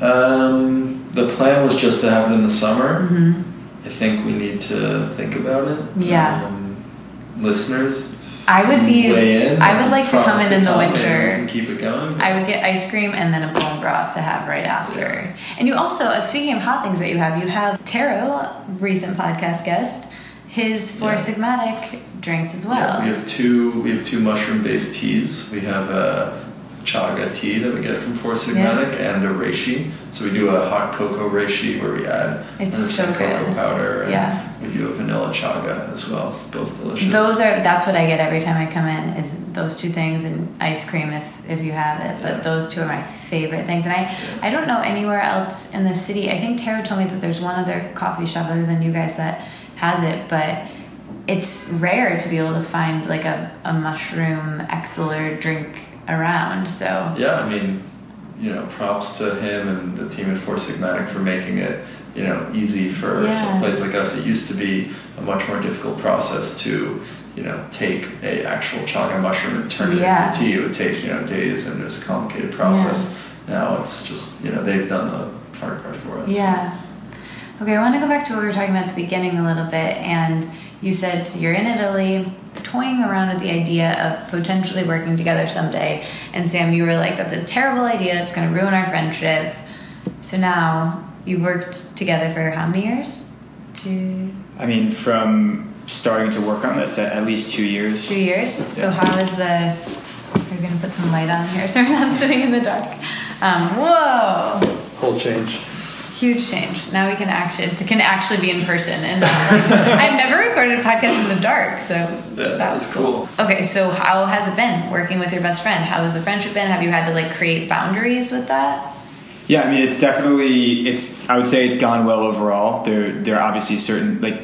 Um, the plan was just to have it in the summer. Mm-hmm. I think we need to think about it. Yeah. Um, listeners, I would be. in. I would like to come in in the winter. keep it going. I would get ice cream and then a bone broth to have right after. And you also, uh, speaking of hot things that you have, you have Tero, recent podcast guest, his Four Yeah. Sigmatic drinks as well. Yeah, we have two. We have two mushroom-based teas. We have a chaga tea that we get from Four Sigmatic and a reishi. So we do a hot cocoa reishi where we add It's so cocoa good. powder. And Yeah. We do a vanilla chaga as well. It's both delicious. Those are that's what I get every time I come in is those two things and ice cream if if you have it. But Yeah. those two are my favorite things. And I I don't know anywhere else in the city. I think Tero told me that there's one other coffee shop other than you guys that has it, but it's rare to be able to find like a, a mushroom elixir drink around. So Yeah, I mean, you know, props to him and the team at Four Sigmatic for making it, you know, easy for Yeah. some place like us. It used to be a much more difficult process to, you know, take a actual chaga mushroom and turn it Yeah. into tea. It would take, you know, days and it was a complicated process. Now it's just, you know, they've done the hard part for us. Yeah. Okay, I want to go back to what we were talking about at the beginning a little bit. And you said so you're in Italy, toying around with the idea of potentially working together someday. And Sam, you were like, that's a terrible idea. It's going to ruin our friendship. So now you've worked together for how many years? Two, I mean, from starting to work on this at, at least two years. two years. So how is the? We're going to put some light on here, so we're not sitting in the dark. Um, whoa. Whole change. Huge change. Now we can actually it can actually be in person, and I've never recorded a podcast in the dark, so Yeah, that was that's cool. Okay, so how has it been working with your best friend? How has the friendship been? Have you had to like create boundaries with that? Yeah, I mean, it's definitely it's. I would say it's gone well overall. There, there are obviously certain like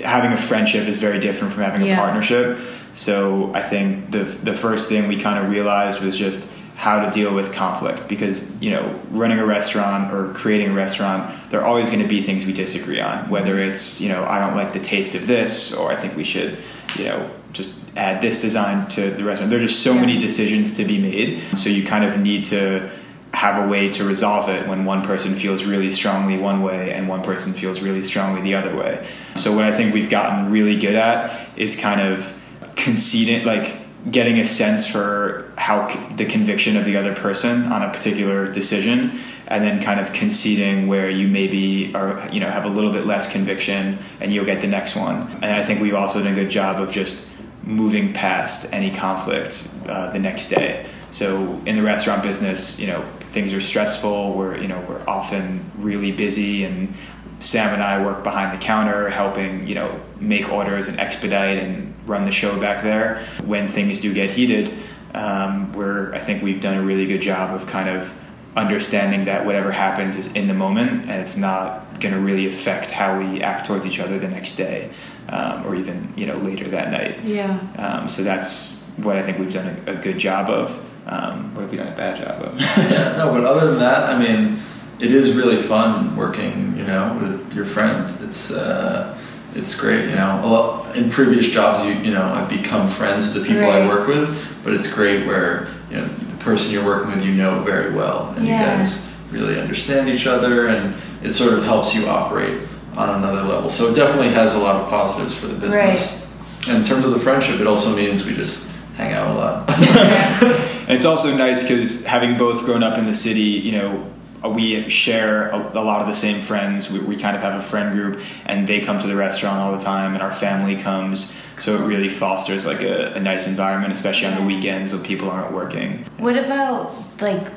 having a friendship is very different from having Yeah. a partnership. So I think the the first thing we kind of realized was just how to deal with conflict because you know running a restaurant or creating a restaurant there are always going to be things we disagree on whether it's you know I don't like the taste of this or I think we should you know just add this design to the restaurant there are just so Yeah. many decisions to be made so you kind of need to have a way to resolve it when one person feels really strongly one way and one person feels really strongly the other way. So what I think we've gotten really good at is kind of conceding, like getting a sense for how c- the conviction of the other person on a particular decision, and then kind of conceding where you maybe are, you know, have a little bit less conviction, and you'll get the next one. And I think we've also done a good job of just moving past any conflict uh, the next day. So in the restaurant business, you know, things are stressful. We're you know we're often really busy, and Sam and I work behind the counter, helping you know make orders and expedite and run the show back there. When things do get heated, um, we're I think we've done a really good job of kind of understanding that whatever happens is in the moment, and it's not going to really affect how we act towards each other the next day, um, or even you know later that night. Yeah. Um, so that's what I think we've done a, a good job of. Um, what have we done a bad job of? yeah, no, but other than that, I mean, it is really fun working, you know, with your friend. It's uh, it's great, you know. Lot, in previous jobs, you you know, I've become friends with the people I work with, but it's great where you know the person you're working with you know very well, and Yeah. you guys really understand each other, and it sort of helps you operate on another level. So it definitely has a lot of positives for the business. And in terms of the friendship, it also means we just hang out a lot. And it's also nice because having both grown up in the city, you know, Uh, we share a, a lot of the same friends. We, we kind of have a friend group, and they come to the restaurant all the time, and our family comes. So it really fosters like a, a nice environment, especially on the weekends when people aren't working. What about like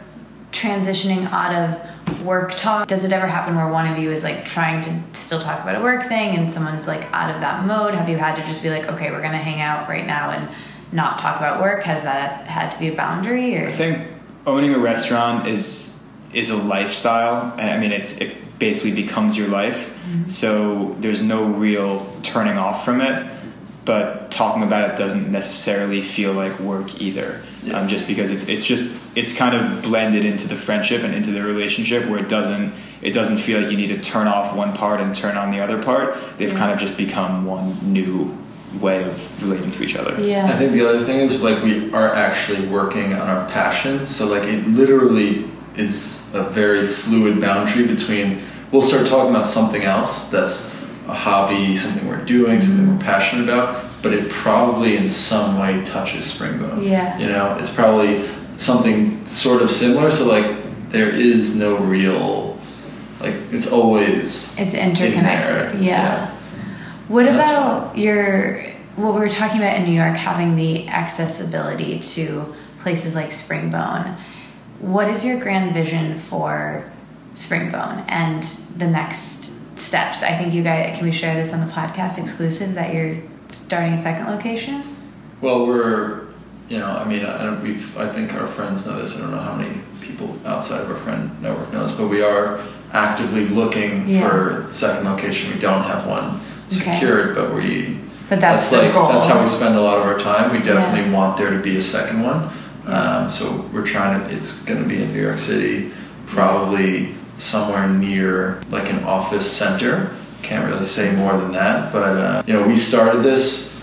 transitioning out of work talk? Does it ever happen where one of you is like trying to still talk about a work thing and someone's like out of that mode? Have you had to just be like, okay, we're gonna hang out right now and not talk about work? Has that had to be a boundary or? I think owning a restaurant is is a lifestyle. I mean, it's it basically becomes your life. So there's no real turning off from it. But talking about it doesn't necessarily feel like work either. Yeah. Um, just because it's, it's just it's kind of blended into the friendship and into the relationship where it doesn't it doesn't feel like you need to turn off one part and turn on the other part. They've Yeah. kind of just become one new way of relating to each other. Yeah. I think the other thing is like we are actually working on our passion. So like it literally is a very fluid boundary between we'll start talking about something else that's a hobby, something we're doing, something we're mm-hmm. passionate about, but it probably in some way touches Springbone. Yeah. You know, it's probably something sort of similar. So like there is no real like it's always It's in interconnected. there. Yeah. What That's about your what we were talking about in New York having the accessibility to places like Springbone? What is your grand vision for Springbone and the next steps? I think you guys can we share this on the podcast exclusive that you're starting a second location? Well, we're, you know, I mean, I, we've, I think our friends know this. I don't know how many people outside of our friend network knows, but we are actively looking Yeah. for second location. We don't have one Okay. secured, but we. But that's the like goal. that's how we spend a lot of our time. We Yeah. definitely want there to be a second one. Um, so we're trying to. It's going to be in New York City, probably somewhere near like an office center. Can't really say more than that, but uh, you know, we started this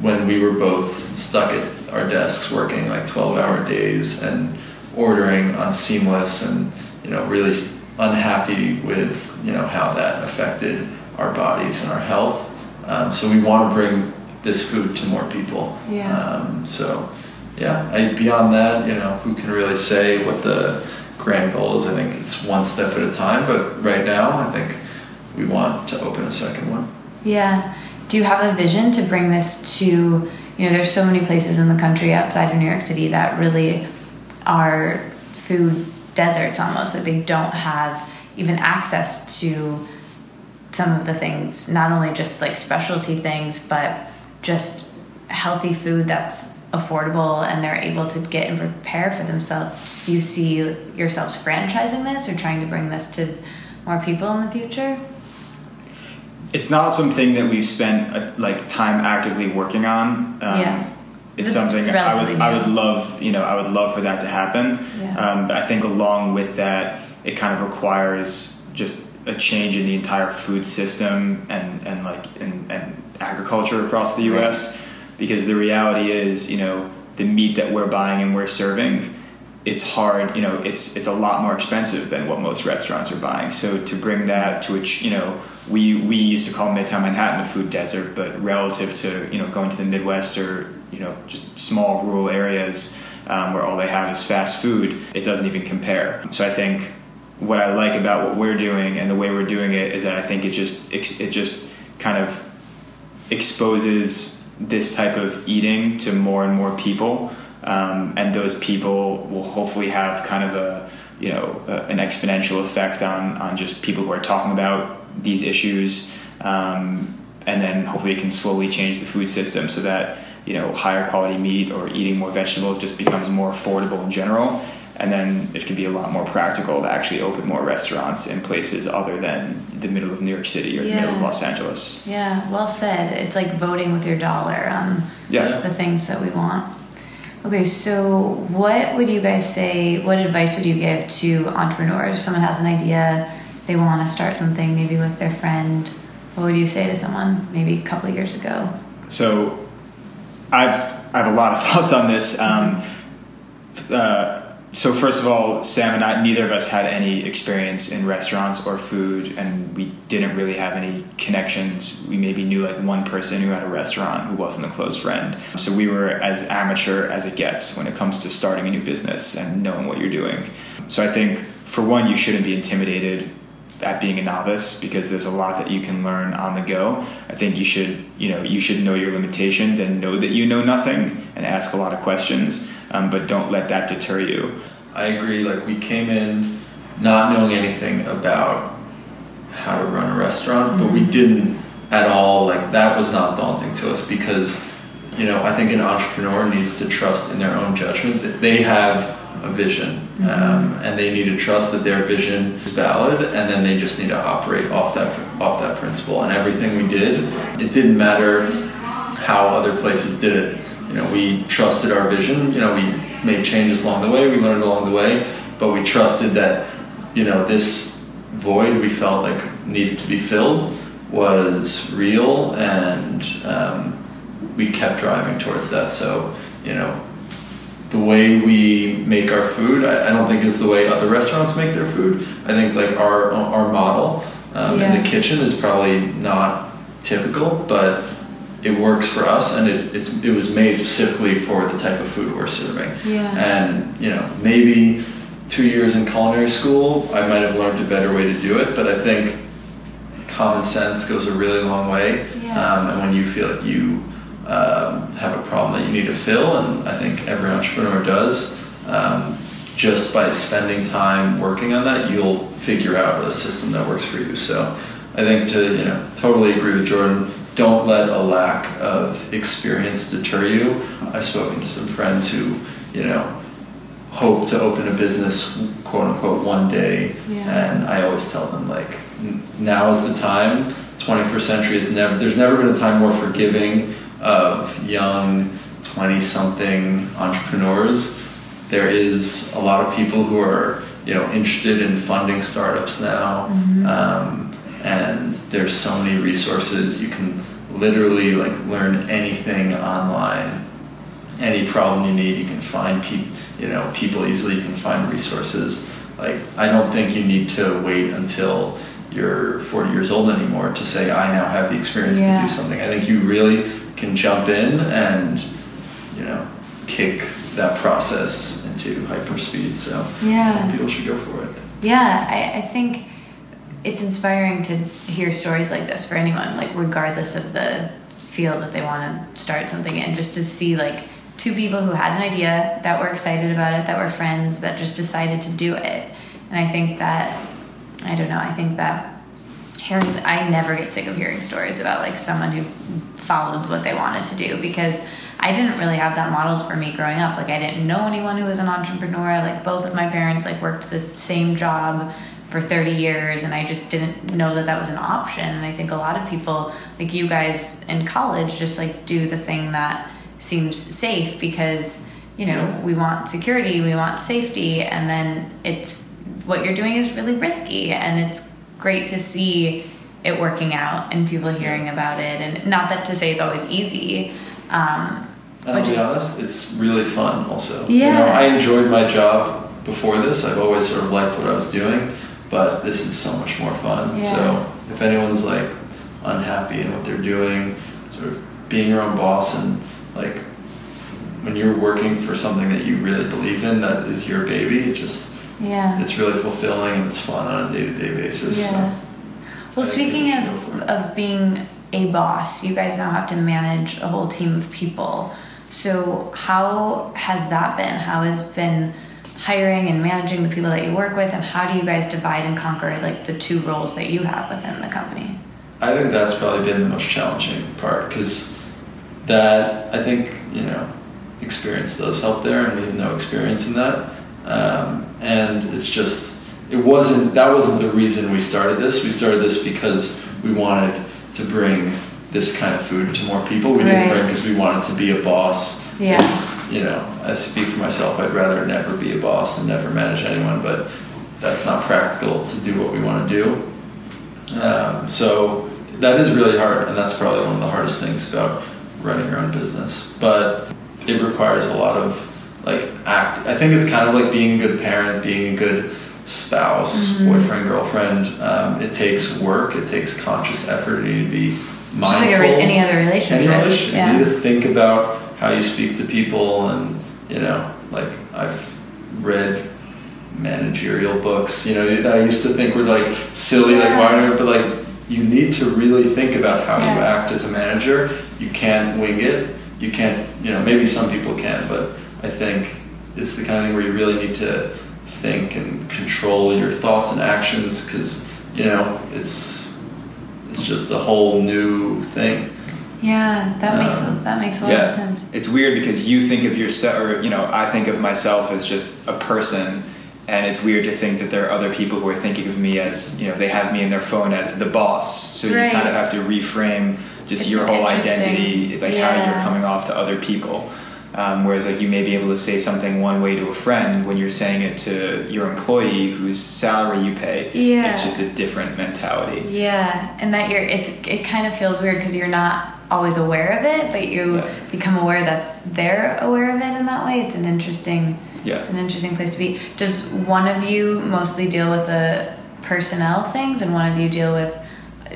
when we were both stuck at our desks working like 12 hour days and ordering on seamless and you know really unhappy with you know how that affected our bodies and our health um, so we want to bring this food to more people Yeah. um, so yeah. I, beyond that you know who can really say what the grand goal is? I think it's one step at a time but right now i think we want to open a second one. Yeah. Do you have a vision to bring this to, you know, there's so many places in the country outside of New York City that really are food deserts almost, that they don't have even access to some of the things, not only just like specialty things, but just healthy food that's affordable and they're able to get and prepare for themselves. Do you see yourselves franchising this or trying to bring this to more people in the future? it's not something that we've spent uh, like time actively working on. Um, Yeah. It's something I would I would love you know I would love for that to happen. Yeah. Um, but I think along with that, it kind of requires just a change in the entire food system and and like and, and agriculture across the U.S. Because the reality is, you know, the meat that we're buying and we're serving, it's hard. You know, it's it's a lot more expensive than what most restaurants are buying. So to bring that to a ch- you know. We, we used to call Midtown Manhattan a food desert, but relative to you know going to the Midwest or you know just small rural areas um, where all they have is fast food, it doesn't even compare. So I think what I like about what we're doing and the way we're doing it is that I think it just it just kind of exposes this type of eating to more and more people, um, and those people will hopefully have kind of a you know a, an exponential effect on on just people who are talking about these issues, um, and then hopefully it can slowly change the food system so that you know higher quality meat or eating more vegetables just becomes more affordable in general. And then it can be a lot more practical to actually open more restaurants in places other than the middle of New York City or the middle of Los Angeles. Yeah, well said. It's like voting with your dollar on Yeah. the things that we want. Okay, so what would you guys say? What advice would you give to entrepreneurs? If someone has an idea, they want to start something, maybe with their friend. What would you say to someone maybe a couple of years ago? So, I've I have a lot of thoughts on this. Um, uh, so first of all, Sam and I, neither of us had any experience in restaurants or food, and we didn't really have any connections. We maybe knew like one person who had a restaurant who wasn't a close friend. So we were as amateur as it gets when it comes to starting a new business and knowing what you're doing. So I think for one, you shouldn't be intimidated at being a novice because there's a lot that you can learn on the go. I think you should, you know, you should know your limitations and know that you know nothing and ask a lot of questions, um, but don't let that deter you. I agree. Like we came in not knowing anything about how to run a restaurant, but we didn't at all. Like that was not daunting to us because, you know, I think an entrepreneur needs to trust in their own judgment. That they have a vision, um, and they need to trust that their vision is valid, and then they just need to operate off that off that principle. And everything we did, it didn't matter how other places did it. You know, we trusted our vision. You know, we made changes along the way. We learned along the way, but we trusted that, you know, this void we felt like needed to be filled was real, and um, we kept driving towards that. So, you know, the way we make our food, I, I don't think is the way other restaurants make their food. I think like our our model um, in the kitchen is probably not typical, but it works for us, and it, it's it was made specifically for the type of food we're serving. Yeah. And you know, maybe two years in culinary school, I might have learned a better way to do it, but I think common sense goes a really long way. Yeah. Um, and when you feel like you um, have a problem that you need to fill, and I think every entrepreneur does, um, just by spending time working on that, you'll figure out a system that works for you. So I think to you know totally agree with Jordan. Don't let a lack of experience deter you. I've spoken to some friends who, you know, hope to open a business, quote unquote, one day, Yeah. and I always tell them like, now is the time. 21st century is never. There's never been a time more forgiving of young 20-something entrepreneurs. There is a lot of people who are, you know, interested in funding startups now, um, and there's so many resources. You can literally like learn anything online any problem you need, you can find people, you know, people easily. You can find resources. Like I don't think you need to wait until you're 40 years old anymore to say I now have the experience Yeah. to do something. I think you really can jump in and, you know, kick that process into hyperspeed. So Yeah. people should go for it. Yeah, I, I think it's inspiring to hear stories like this for anyone, like regardless of the field that they want to start something in, just to see like two people who had an idea that were excited about it, that were friends, that just decided to do it. And I think that, I don't know, I think that hearing, I never get sick of hearing stories about like someone who followed what they wanted to do because I didn't really have that modeled for me growing up. Like I didn't know anyone who was an entrepreneur. Like both of my parents like worked the same job for 30 years and I just didn't know that that was an option. And I think a lot of people, like you guys in college, just like do the thing that seems safe because, you know, Yeah. we want security, we want safety, and then it's what you're doing is really risky. And it's great to see it working out and people hearing about it. And not that to say it's always easy. Um, And I'll be honest, it's really fun also. You Yeah. know, I enjoyed my job before this. I've always sort of liked what I was doing, but this is so much more fun. Yeah. So if anyone's like unhappy in what they're doing, sort of being your own boss and like when you're working for something that you really believe in, that is your baby, it just yeah. it's really fulfilling and it's fun on a day to day basis. Yeah. So Well, speaking we should go for of, of being a boss, you guys now have to manage a whole team of people. So, how has that been? How has been hiring and managing the people that you work with, and how do you guys divide and conquer like the two roles that you have within the company? I think that's probably been the most challenging part because that I think you know experience does help there, and we have no experience in that, um, and it's just it wasn't that wasn't the reason we started this. We started this because we wanted to bring this kind of food to more people. We didn't bring because we wanted to be a boss. Yeah. You know, I speak for myself. I'd rather never be a boss and never manage anyone, but that's not practical to do what we want to do. Um, so that is really hard, and that's probably one of the hardest things about running your own business. But it requires a lot of like act. I think it's kind of like being a good parent, being a good spouse, Mhm. boyfriend, girlfriend. Um, it takes work. It takes conscious effort. You need to be Just mindful. like a re- any other relationship. Any relationship. Yeah. You need to think about how you speak to people, and you know, like I've read managerial books. You know, that I used to think were like silly, like Yeah. why, but like you need to really think about how you act as a manager. You can't wing it. You can't. You know, maybe some people can, but I think it's the kind of thing where you really need to think and control your thoughts and actions because you know it's it's just a whole new thing. Yeah, that makes Um, that makes a lot yeah, of sense. it's weird because you think of yourself, or you know, I think of myself as just a person, and it's weird to think that there are other people who are thinking of me as, you know, they have me in their phone as the boss. So Right. you kind of have to reframe just It's your whole identity, like how you're coming off to other people. Um, whereas like you may be able to say something one way to a friend when you're saying it to your employee whose salary you pay. Yeah. It's just a different mentality. Yeah, and that you're it's it kind of feels weird because you're not always aware of it, but you Yeah. become aware that they're aware of it in that way. It's an interesting Yeah. it's an interesting place to be. Does one of you mostly deal with the personnel things and one of you deal with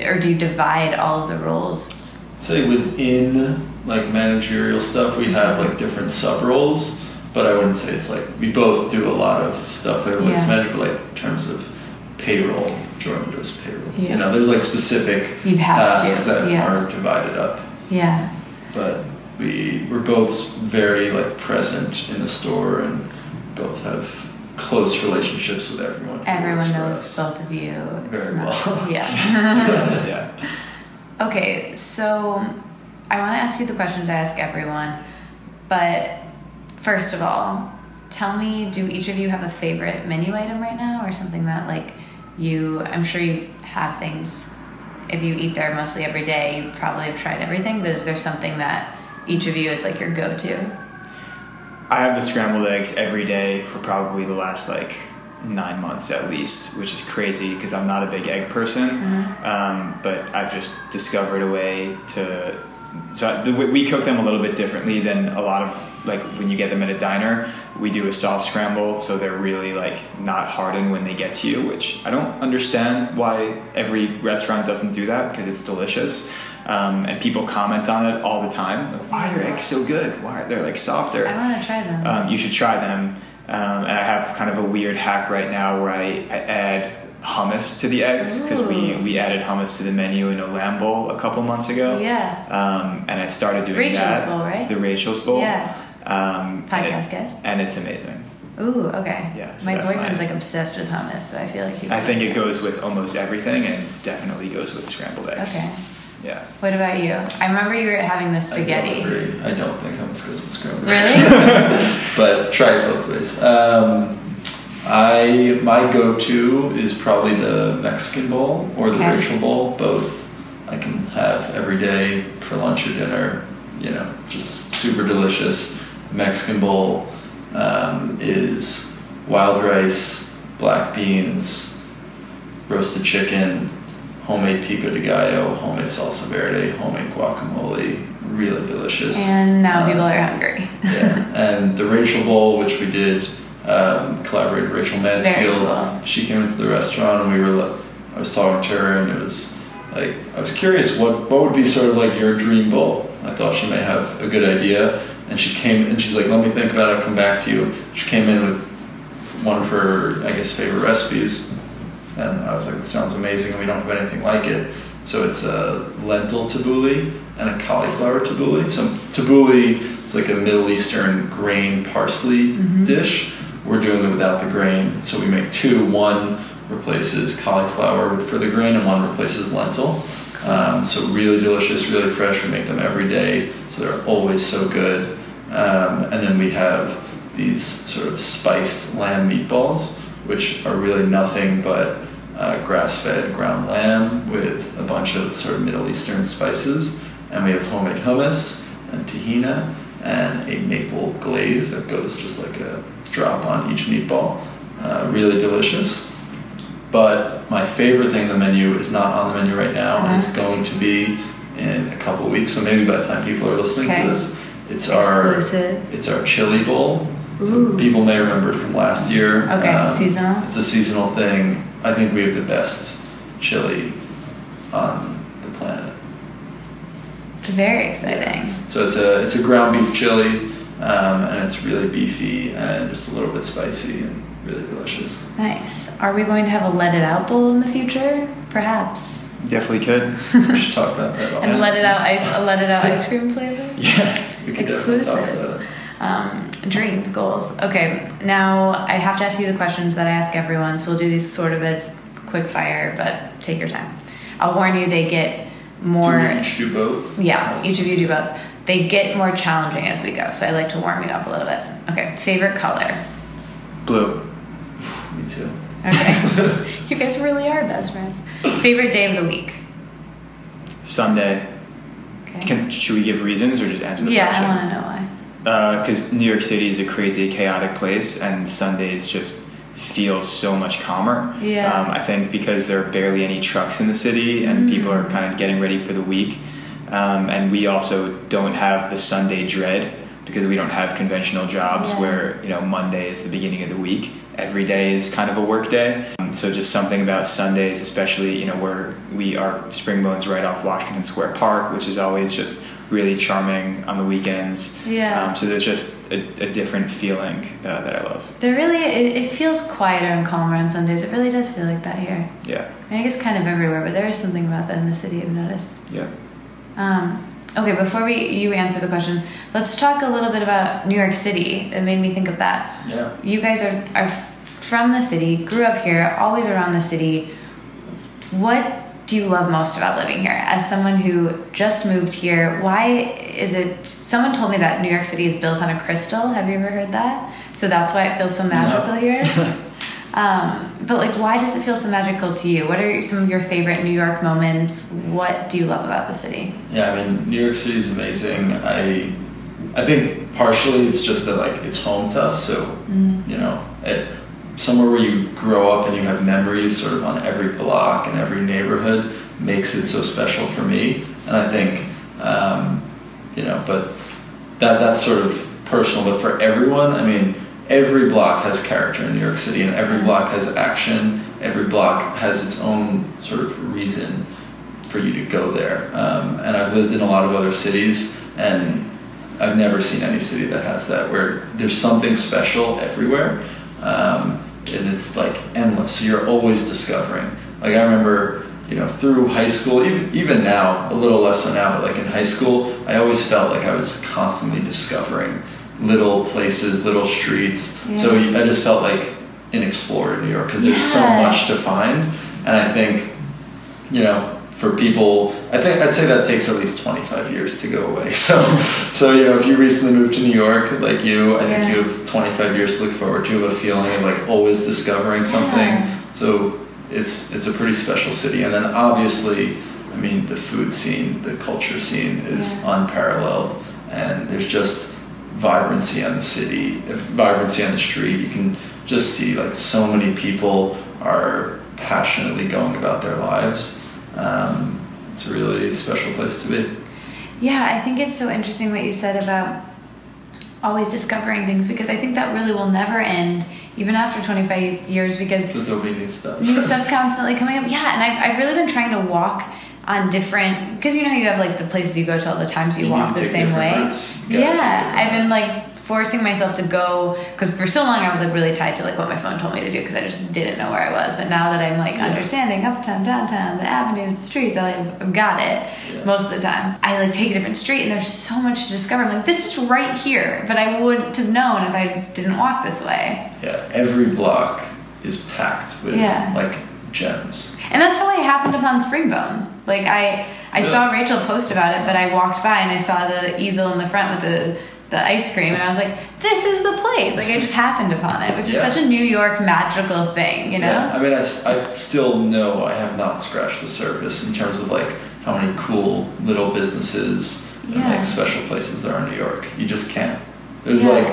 or do you divide all of the roles? say within like managerial stuff we have like different sub roles but i wouldn't say it's like we both do a lot of stuff everybody's Yeah. but like in terms of payroll jordan does payroll Yeah. you know there's like specific tasks that yeah. are divided up Yeah. but we we're both very like present in the store and both have close relationships with everyone Everyone knows both of you. It's Very not- well. Yeah. yeah. Okay, so I want to ask you the questions I ask everyone, but first of all, tell me do each of you have a favorite menu item right now or something that like you I'm sure you have things if you eat there mostly every day, you probably have tried everything, but is there something that each of you is like your go-to? I have the scrambled eggs every day for probably the last like nine months at least, which is crazy because I'm not a big egg person. Um, but I've just discovered a way to. So the, we cook them a little bit differently than a lot of like when you get them at a diner. We do a soft scramble, so they're really like not hardened when they get to you, which I don't understand why every restaurant doesn't do that because it's delicious. Um, and people comment on it all the time. Like, why are your eggs so good? Why are they like softer? I want to try them. um, you should try them. Um, and I have kind of a weird hack right now where I, I add hummus to the eggs because we, we added hummus to the menu in a lamb bowl a couple months ago. yeah. Um, and I started doing Rachel's that. bowl, right? The Rachel's bowl. Yeah. Um, and Podcast it- guest. And it's amazing. Ooh, okay. Yeah, so My boyfriend's mine. like obsessed with hummus, so I feel like he I think it goes with almost everything and definitely goes with scrambled eggs. Okay. Yeah. What about you? I remember you were having the I don't spaghetti. agree. I don't think hummus goes with scrambled Really? but try it both ways. Um, I my go-to is probably the Mexican bowl or the Okay. Rachel bowl. Both I can have every day for lunch or dinner. You know, just super delicious. Mexican bowl um, is wild rice, black beans, roasted chicken, homemade pico de gallo, homemade salsa verde, homemade guacamole. Really delicious. And now Um, people are hungry. yeah, and the Rachel Bowl, which we did, um, collaborated with Rachel Mansfield. cool. She came into the restaurant, and we were. I was talking to her, and it was like I was curious what what would be sort of like your dream bowl. I thought she may have a good idea, and she came and she's like, "Let me think about it. I'll come back to you." She came in with one of her, I guess, favorite recipes, and I was like, "That sounds amazing, and we don't have anything like it." So it's a lentil tabbouleh and a cauliflower tabbouleh. So tabbouleh is like a Middle Eastern grain parsley Mhm. dish. We're doing it without the grain, so we make two. One replaces cauliflower for the grain, and one replaces lentil. Um, so really delicious, really fresh. We make them every day, so they're always so good. Um, and then we have these sort of spiced lamb meatballs, which are really nothing but uh, grass-fed ground lamb with a bunch of sort of Middle Eastern spices. And we have homemade hummus and tahina and a maple glaze that goes just like a drop on each meatball. Uh, really delicious. But my favorite thing on the menu is not on the menu right now, and it's Uh-huh. going to be in a couple weeks. So maybe by the time people are listening Okay. to this, it's our it's our chili bowl. So people may remember it from last year. Okay, Um, seasonal. It's a seasonal thing. I think we have the best chili on the planet. Very exciting. So it's a it's a ground beef chili, um, and it's really beefy and just a little bit spicy and really delicious. Nice. Are we going to have a let it out bowl in the future? Perhaps. Definitely could. We should talk about that. And let it out ice a let it out ice cream flavor? Yeah. We could definitely talk exclusive. Um, dreams, goals. Okay, now I have to ask you the questions that I ask everyone, so we'll do these sort of as quick fire, but take your time. I'll warn you, they get more. Do each do both? Yeah, each of you do both. They get more challenging as we go, so I like to warm you up a little bit. Okay, favorite color. Blue. Me too. Okay, you guys really are best friends. Favorite day of the week. Sunday. Okay. Can, should we give reasons or just answer the yeah, question? Yeah, I want to know why. because New York City is a crazy, chaotic place, and Sundays just feel so much calmer. Yeah. Um, I think because there are barely any trucks in the city, and people are Mm. kind of getting ready for the week, um, and we also don't have the Sunday dread because we don't have conventional jobs Yeah. where you know Monday is the beginning of the week. Every day is kind of a work day. So just something about Sundays, especially you know where we are Springbone's right off Washington Square Park, which is always just really charming on the weekends. Yeah. Um, so there's just a, a different feeling uh, that I love. There really, it, it feels quieter and calmer on Sundays. It really does feel like that here. Yeah. I mean, I guess kind of everywhere, but there is something about that in the city I've noticed. Yeah. Um, okay, before we you answer the question, let's talk a little bit about New York City. It made me think of that. Yeah. You guys are are from the city, grew up here, always around the city. What do you love most about living here? As someone who just moved here, why is it? Someone told me that New York City is built on a crystal. Have you ever heard that? So that's why it feels so magical here. Um, but like, why does it feel so magical to you? What are some of your favorite New York moments? What do you love about the city? Yeah, I mean, New York City is amazing. I, I think partially it's just that like it's home to us, so Mm. you know, it, somewhere where you grow up and you have memories sort of on every block and every neighborhood makes it so special for me. And I think, um, you know, but that that's sort of personal. But for everyone, I mean, every block has character in New York City, and every block has action. Every block has its own sort of reason for you to go there. Um, and I've lived in a lot of other cities, and I've never seen any city that has that, where there's something special everywhere, um, and it's like endless. So you're always discovering. Like I remember, you know, through high school, even even now, a little less so now, but like in high school, I always felt like I was constantly discovering little places, little streets. So I just felt like an explorer in New York because there's so much to find, and I think you know, for people, I think I'd say that takes at least 25 years to go away. So, so you know, if you recently moved to New York, like you, I Yeah. think you have 25 years to look forward to, a feeling of like always discovering something. Yeah. So it's it's a pretty special city, and then obviously, I mean, the food scene, the culture scene is Yeah. unparalleled, and there's just vibrancy on the city, vibrancy on the street. You can just see like so many people are passionately going about their lives. Um, it's a really special place to be. Yeah, I think it's so interesting what you said about always discovering things because I think that really will never end, even after 25 years, because there'll be new stuff. new stuff's constantly coming up. Yeah, and I've, I've really been trying to walk on different, because you know you have like the places you go to all the times so you You walk the same way. routes. You gotta take Yeah, I've been like forcing myself to go because for so long I was like really tied to like what my phone told me to do because I just didn't know where I was. But now that I'm like Yeah. understanding uptown, downtown, the avenues, the streets, I like, I've got it Yeah. most of the time. I like take a different street and there's so much to discover. I'm like, this is right here, but I wouldn't have known if I didn't walk this way. Yeah, every block is packed with Yeah. like gems. And that's how I happened upon Springbone. Like I, I saw Rachel post about it, but I walked by and I saw the easel in the front with the the ice cream, and I was like, "This is the place!" Like I just happened upon it, which is Yeah. such a New York magical thing, you know? Yeah, I mean, I still know I have not scratched the surface in terms of like how many cool little businesses and like special places there are in New York. You just can't. There's Yeah. like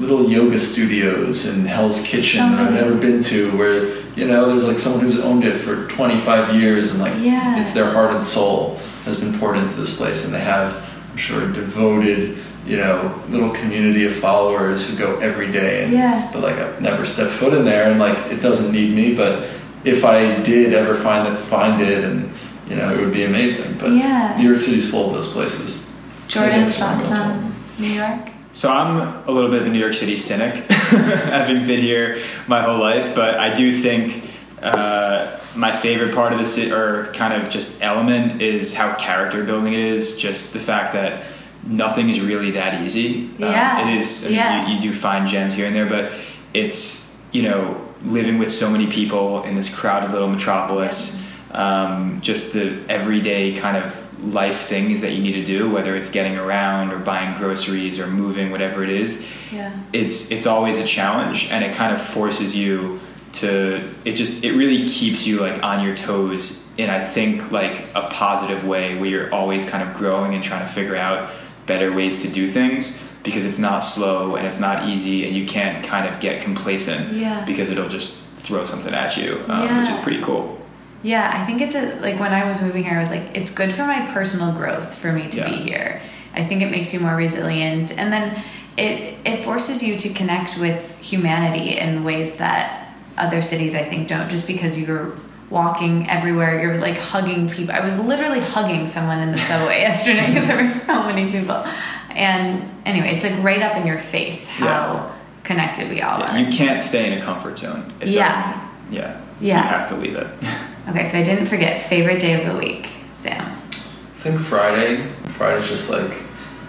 little yoga studios in Hell's Kitchen So that I've never been to where you know there's like someone who's owned it for 25 years and like Yeah. it's their heart and soul has been poured into this place and they have I'm sure devoted you know little community of followers who go every day and Yeah. but like I've never stepped foot in there and like it doesn't need me but if I did ever find it find it and you know it would be amazing but Yeah. New York City's full of those places I Jordan, think thoughts on New York? So I'm a little bit of a New York City cynic, having been here my whole life. But I do think uh, my favorite part of the city, or kind of just element, is how character building it is. Just the fact that nothing is really that easy. Uh, Yeah. it is. I mean, Yeah. you, you do find gems here and there, but it's you know living with so many people in this crowded little metropolis. Um, just the everyday kind of life things that you need to do, whether it's getting around or buying groceries or moving, whatever it is, Yeah. it's it's always a challenge, and it kind of forces you to. It just it really keeps you like on your toes in I think like a positive way where you're always kind of growing and trying to figure out better ways to do things because it's not slow and it's not easy and you can't kind of get complacent Yeah. because it'll just throw something at you, um, which is pretty cool. Yeah, I think it's a like when I was moving here, I was like, it's good for my personal growth for me to Yeah. be here. I think it makes you more resilient, and then it it forces you to connect with humanity in ways that other cities I think don't. Just because you're walking everywhere, you're like hugging people. I was literally hugging someone in the subway yesterday because there were so many people. And anyway, it's like right up in your face how Yeah. connected we all Yeah, are. you can't stay in a comfort zone. It Yeah. doesn't- Yeah. Yeah. You have to leave it. Okay, so I didn't forget favorite day of the week, Sam. I think Friday. Friday's just like,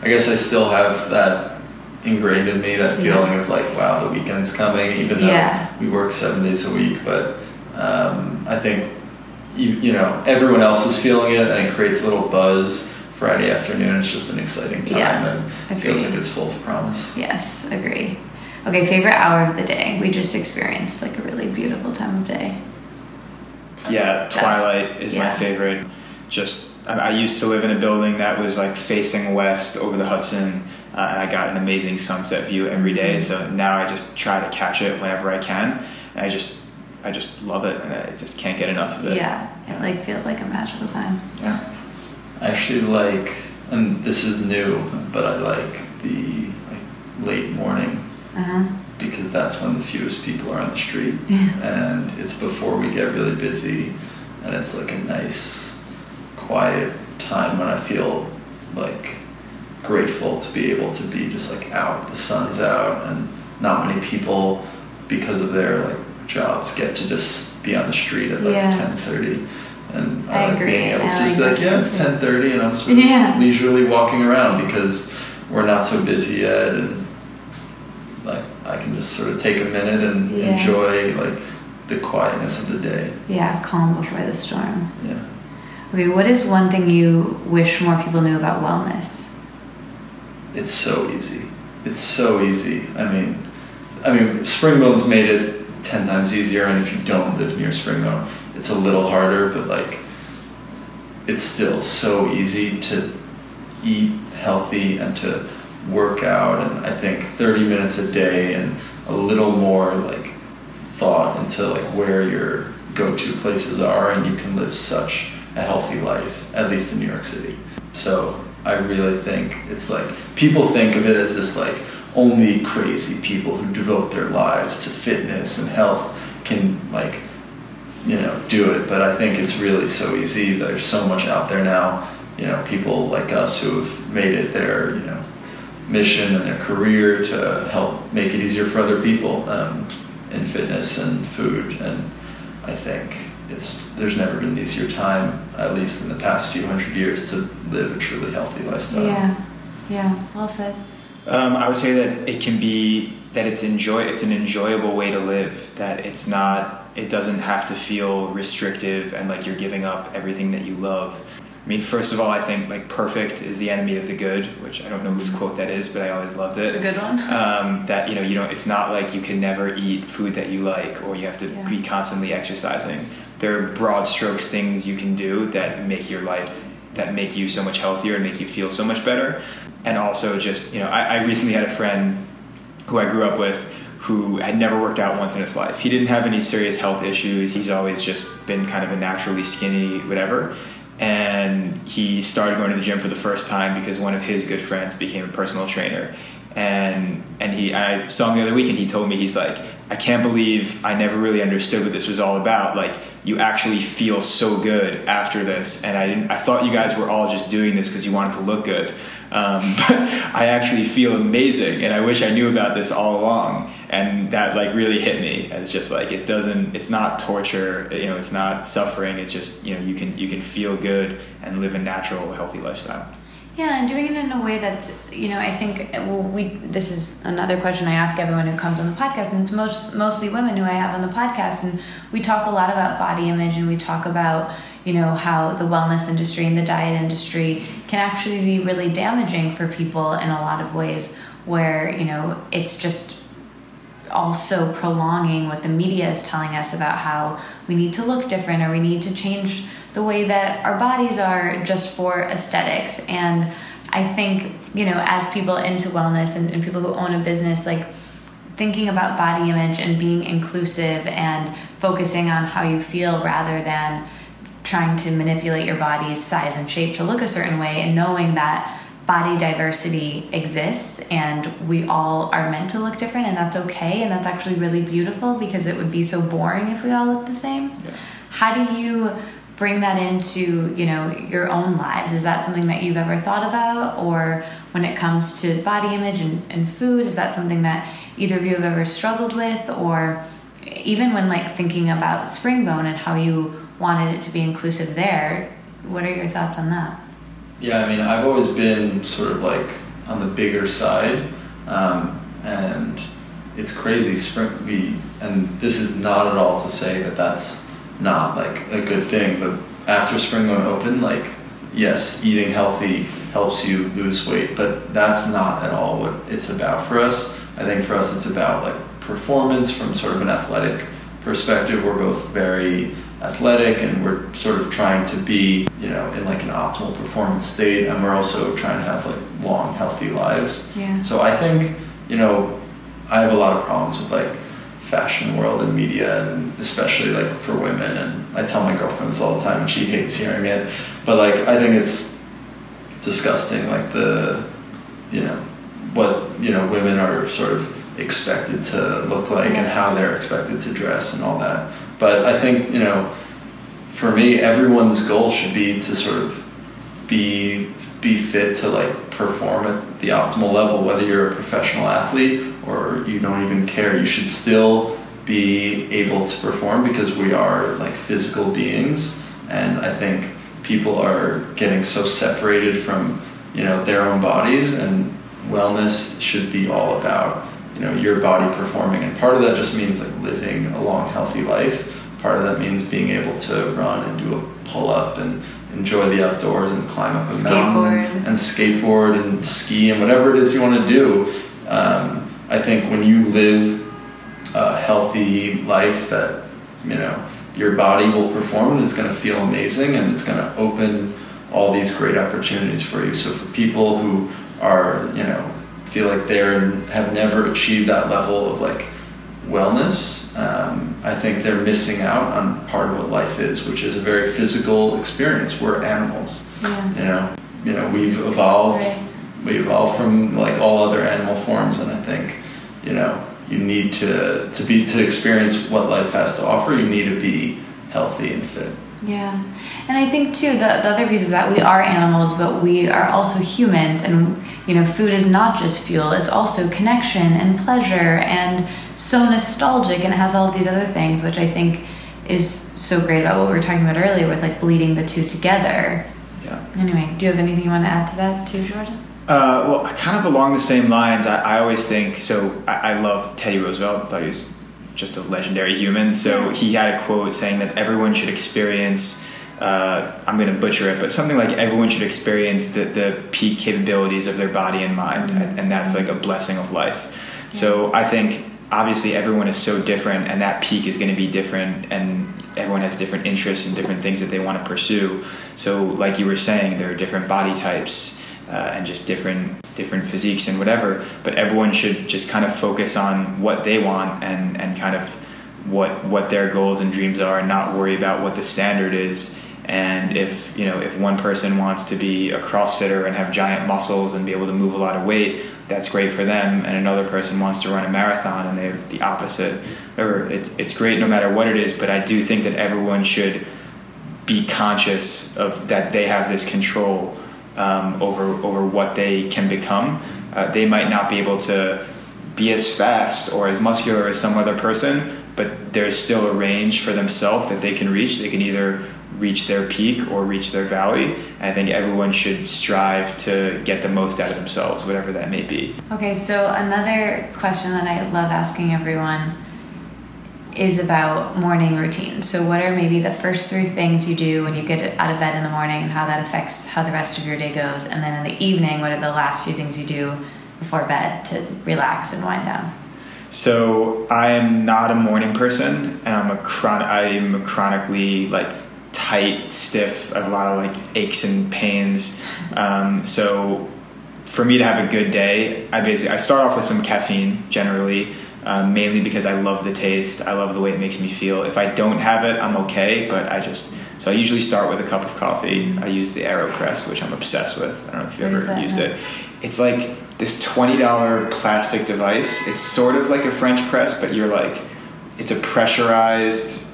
I guess I still have that ingrained in me, that Yeah. feeling of like, wow, the weekend's coming, even though Yeah. we work seven days a week. But um, I think, you, you know, everyone else is feeling it and it creates a little buzz. Friday afternoon, it's just an exciting time Yeah, and it feels like it's full of promise. Yes, agree. Okay, favorite hour of the day. We just experienced like a really beautiful time of day. Yeah, Twilight is my favorite. Just I, I used to live in a building that was like facing west over the Hudson, uh, and I got an amazing sunset view every day. Mhm. So now I just try to catch it whenever I can, and I just I just love it, and I just can't get enough of it. Yeah, it like feels like a magical time. Yeah. I actually like, and this is new, but I like the like, late morning Uh huh. because that's when the fewest people are on the street and it's before we get really busy and it's like a nice quiet time when I feel like grateful to be able to be just like out the sun's out and not many people because of their like jobs get to just be on the street at like Yeah. 10:30 and uh, I like being able to I just be like yeah it's too. 10:30 and I'm sort of Yeah. leisurely walking around because we're not so busy yet and like I can just sort of take a minute and Yeah. enjoy like the quietness of the day. Yeah, calm before the storm. Yeah. Okay, what is one thing you wish more people knew about wellness? It's so easy. It's so easy. I mean, I mean, Springbone's made it ten times easier, and if you don't live near Springbone, it's a little harder. But like, it's still so easy to eat healthy and to work out. And I think thirty minutes a day and a little more like thought into like where your go-to places are, and you can live such a healthy life, at least in New York City. So I really think it's like people think of it as this like only crazy people who devote their lives to fitness and health can like you know do it. But i think it's really so easy. There's so much out there now you know people like us who have made it their you know mission and their career to help make it easier for other people um, in fitness and food. And i think it's there's never been an easier time at least in the past few hundred years to live a truly healthy lifestyle. Yeah, yeah, well said. Um, I would say that it can be that it's enjoy it's an enjoyable way to live. That it's not it doesn't have to feel restrictive and like you're giving up everything that you love. I mean, first of all, I think like perfect is the enemy of the good, which I don't know whose quote that is, but I always loved it. It's a good one. um, that you know you know it's not like you can never eat food that you like or you have to Yeah. be constantly exercising there are broad strokes things you can do that make your life that make you so much healthier and make you feel so much better and also just you know i, I recently had a friend who i grew up with who had never worked out once in his life. He didn't have any serious health issues. He's always just been kind of a naturally skinny whatever. And he started going to the gym for the first time because one of his good friends became a personal trainer. And and he I saw him the other week and he told me he's like I can't believe I never really understood what this was all about. Like you actually feel so good after this. And I didn't I thought you guys were all just doing this because you wanted to look good um, I actually feel amazing and I wish I knew about this all along and that like really hit me as just like it doesn't it's not torture you know it's not suffering it's just you know you can you can feel good and live a natural healthy lifestyle Yeah, and doing it in a way that you know, I think well, we. This is another question I ask everyone who comes on the podcast, and it's most mostly women who I have on the podcast, and we talk a lot about body image, and we talk about you know how the wellness industry and the diet industry can actually be really damaging for people in a lot of ways, where you know it's just also prolonging what the media is telling us about how we need to look different or we need to change the way that our bodies are just for aesthetics. And I think, you know, as people into wellness and, and people who own a business, like thinking about body image and being inclusive and focusing on how you feel rather than trying to manipulate your body's size and shape to look a certain way and knowing that body diversity exists and we all are meant to look different and that's okay and that's actually really beautiful because it would be so boring if we all looked the same. Yeah. how do you bring that into you know your own lives? Is that something that you've ever thought about? Or when it comes to body image and, and food is that something that either of you have ever struggled with? Or even when like thinking about springbone and how you wanted it to be inclusive there what are your thoughts on that Yeah, I mean, I've always been sort of like on the bigger side, um, and it's crazy. Sprint, we, and this is not at all to say that that's not like a good thing, but after Springbone Open, like, yes, eating healthy helps you lose weight, but that's not at all what it's about for us. I think for us, it's about like performance from sort of an athletic perspective. We're both very athletic and we're sort of trying to be, you know, in like an optimal performance state and we're also trying to have like long, healthy lives. yeah So I think, you know, I have a lot of problems with like fashion world and media and especially like for women and I tell my girlfriend this all the time and she hates hearing it. But like I think it's disgusting like the you know what you know women are sort of expected to look like and how they're expected to dress and all that. But I think, you know, for me everyone's goal should be to sort of be be fit to like perform at the optimal level. Whether you're a professional athlete or you don't even care you should still be able to perform because we are like physical beings. And i think people are getting so separated from you know their own bodies and wellness should be all about you know your body performing and part of that just means like living a long healthy life part of that means being able to run and do a pull up and enjoy the outdoors and climb up a Skateboard. mountain and skateboard and ski and whatever it is you want to do. Um, I think when you live a healthy life that you know your body will perform and it's going to feel amazing and it's going to open all these great opportunities for you. So for people who are you know feel like they're have never achieved that level of like wellness, um, I think they're missing out on part of what life is, which is a very physical experience. We're animals, Yeah. you know. You know, we've evolved. Right. We evolved from like all other animal forms, and I think, you know, you need to to be to experience what life has to offer. You need to be healthy and fit. Yeah. And I think too the, the other piece of that we are animals but we are also humans and you know food is not just fuel it's also connection and pleasure and so nostalgic and it has all these other things which I think is so great about what we were talking about earlier with like bleeding the two together. Yeah. Anyway, do you have anything you want to add to that too, Jordan? Uh, well, kind of along the same lines, I, I always think so. I, I love Teddy Roosevelt. I thought he was just a legendary human. So he had a quote saying that everyone should experience. Uh, I'm going to butcher it, but something like everyone should experience the, the peak capabilities of their body and mind, Mhm. and that's like a blessing of life. So I think obviously everyone is so different, and that peak is going to be different, and everyone has different interests and different things that they want to pursue. So, like you were saying, there are different body types uh, and just different different physiques and whatever. But everyone should just kind of focus on what they want and and kind of what what their goals and dreams are, and not worry about what the standard is. And if you know if one person wants to be a CrossFitter and have giant muscles and be able to move a lot of weight, that's great for them. And another person wants to run a marathon and they have the opposite. Or it's it's great no matter what it is. But I do think that everyone should be conscious of that they have this control um, over over what they can become. Uh, they might not be able to be as fast or as muscular as some other person, but there's still a range for themselves that they can reach. They can either reach their peak or reach their valley. I think everyone should strive to get the most out of themselves, whatever that may be. Okay, so another question that I love asking everyone is about morning routine. So, what are maybe the first three things you do when you get out of bed in the morning and how that affects how the rest of your day goes? And then in the evening, what are the last few things you do before bed to relax and wind down? So I am not a morning person, and I'm a chron- I am a chronically like tight, stiff. I have a lot of like aches and pains. Um, so for me to have a good day, I basically I start off with some caffeine generally, um, mainly because I love the taste. I love the way it makes me feel. If I don't have it, I'm okay, but I just so I usually start with a cup of coffee. I use the Aeropress, which I'm obsessed with. I don't know if you've ever that used it. It's like this twenty dollar plastic device. It's sort of like a French press, but you're like, it's a pressurized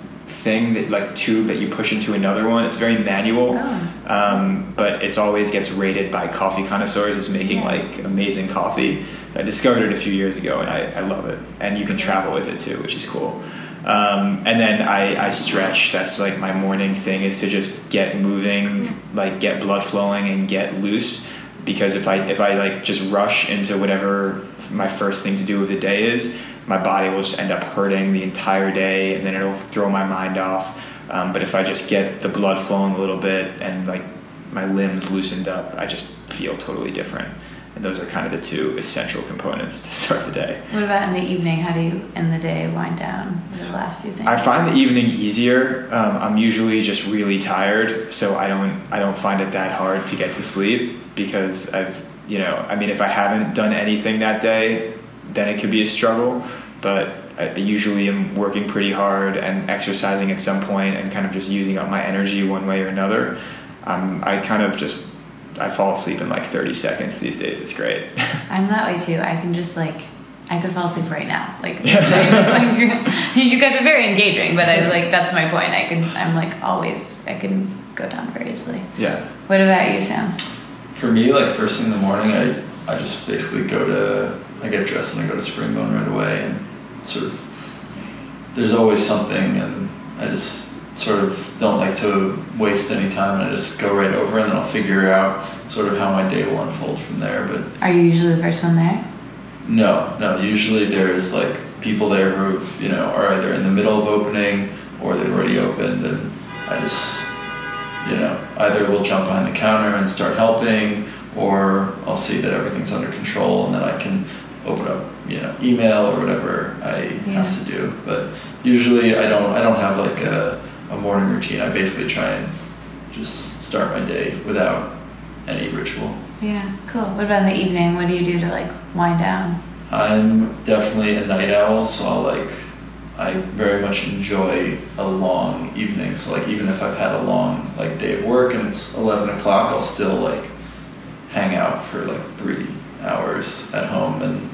thing that like tube that you push into another one. It's very manual, Oh. um, but it's always gets rated by coffee connoisseurs as making Yeah. like amazing coffee. I discovered it a few years ago, and I, I love it. And you can travel with it too, which is cool. Um, and then I, I stretch. That's like my morning thing is to just get moving, like get blood flowing and get loose. Because if I if I like just rush into whatever my first thing to do of the day is, my body will just end up hurting the entire day, and then it'll throw my mind off. Um, but if I just get the blood flowing a little bit and like my limbs loosened up, I just feel totally different. And those are kind of the two essential components to start the day. What about in the evening? How do you end the day wind down? What are the last few things? I find the evening easier. Um, I'm usually just really tired, so I don't I don't find it that hard to get to sleep because I've you know I mean if I haven't done anything that day, then it could be a struggle. But I usually am working pretty hard and exercising at some point and kind of just using up my energy one way or another. Um, I kind of just I fall asleep in like 30 seconds these days. It's great. I'm that way too. I can just like I could fall asleep right now. Like, I like you guys are very engaging, but I like that's my point. I can I'm like always I can go down very easily. yeah. What about you, Sam? For me, like first thing in the morning, I I just basically go to I get dressed and I go to Springbone right away and sort of there's always something and I just sort of don't like to waste any time and I just go right over and then I'll figure out sort of how my day will unfold from there. But Are you usually the first one there? no, no, usually there's like people there who you know are either in the middle of opening or they've already opened and I just you know either we'll jump behind the counter and start helping, or I'll see that everything's under control, and then I can open up, you know, email or whatever I Yeah. have to do. But usually, I don't. I don't have like a, a morning routine. I basically try and just start my day without any ritual. Yeah, cool. What about in the evening? What do you do to like wind down? I'm definitely a night owl, so I'll like I very much enjoy a long evening. So like even if I've had a long like day of work and it's eleven o'clock, I'll still like hang out for like three hours at home and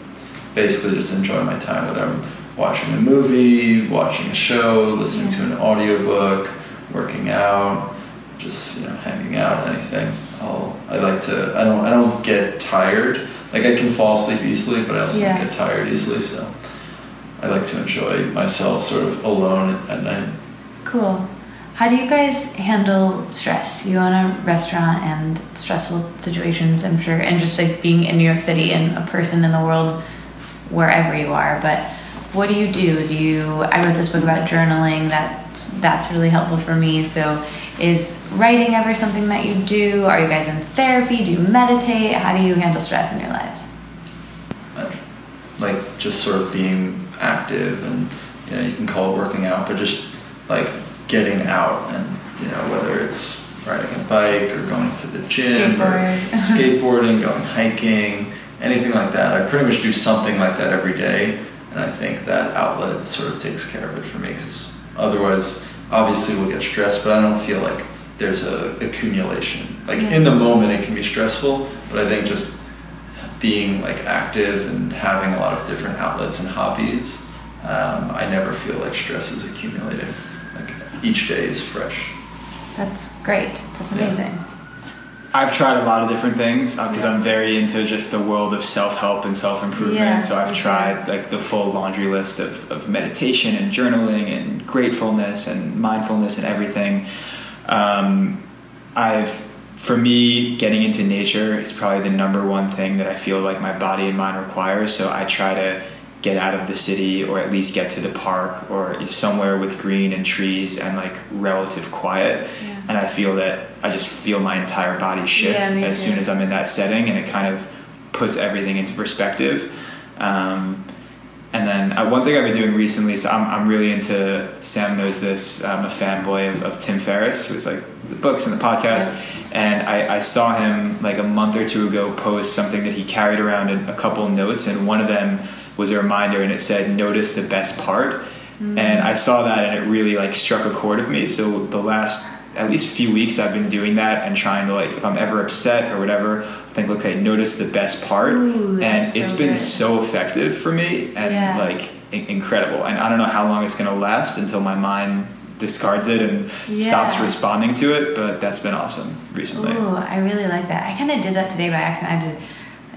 basically just enjoy my time whether I'm watching a movie, watching a show, listening to an audiobook, working out, just you know hanging out, anything. I'll I like to I don't I don't get tired. Like I can fall asleep easily, but I also Yeah. don't get tired easily. So I like to enjoy myself sort of alone at night. Cool. How do you guys handle stress? You own a restaurant and stressful situations, I'm sure, and just like being in New York City and a person in the world wherever you are. But what do you do? Do you? I wrote this book about journaling. That that's really helpful for me. So, is writing ever something that you do? Are you guys in therapy? Do you meditate? How do you handle stress in your lives? like just sort of being active and you know you can call it working out but just like getting out and you know whether it's riding a bike or going to the gym or skateboarding going hiking anything like that i pretty much do something like that every day and i think that outlet sort of takes care of it for me because otherwise obviously we'll get stressed but i don't feel like there's a accumulation like Yeah. in the moment it can be stressful but i think just being like active and having a lot of different outlets and hobbies, um, I never feel like stress is accumulating. Like each day is fresh. That's great. That's Yeah. I've tried a lot of different things because Yeah. I'm very into just the world of self help and self improvement. Yeah, so I've me tried like the full laundry list of, of meditation and journaling and gratefulness and mindfulness and everything. Um, I've for me, getting into nature is probably the number one thing that I feel like my body and mind requires. So I try to get out of the city or at least get to the park or somewhere with green and trees and like relative quiet. Yeah. And I feel that I just feel my entire body shift Yeah, as too. soon as I'm in that setting and it kind of puts everything into perspective. Um, and then uh, one thing I've been doing recently, so I'm, I'm really into, Sam knows this, I'm a fanboy of, of Tim Ferriss, who's like the books and the podcast. And I, I saw him like a month or two ago post something that he carried around in a couple notes, and one of them was a reminder, and it said, "Notice the best part." And I saw that, and it really like struck a chord with me. So the last at least few weeks, I've been doing that and trying to like, if I'm ever upset or whatever, think, okay, notice the best part, Ooh, and it's so been good. so effective for me and Yeah. like in- incredible. And I don't know how long it's gonna last until my mind discards it and stops responding to it, but that's been awesome recently. Ooh, I really like that. I kind of did that today by accident. I to.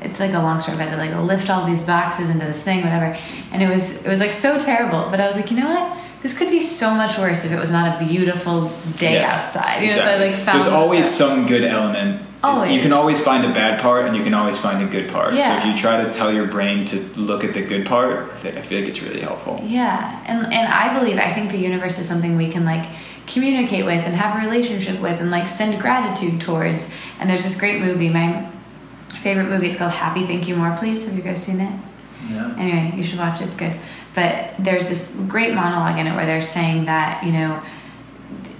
It's like a long story, but I had to like lift all these boxes into this thing, whatever. And it was it was like so terrible. But I was like, you know what? This could be so much worse if it was not a beautiful day Yeah, outside. You exactly. know, so I like found There's always some good element. Always. You can always find a bad part, and you can always find a good part. Yeah. So if you try to tell your brain to look at the good part, I I feel like it's really helpful. Yeah, and and I believe I think the universe is something we can like communicate with and have a relationship with and like send gratitude towards. And there's this great movie. My favorite movie is called Happy Thank You More Please. Have you guys seen it? Yeah. Anyway, you should watch it. It's good. But there's this great monologue in it where they're saying that you know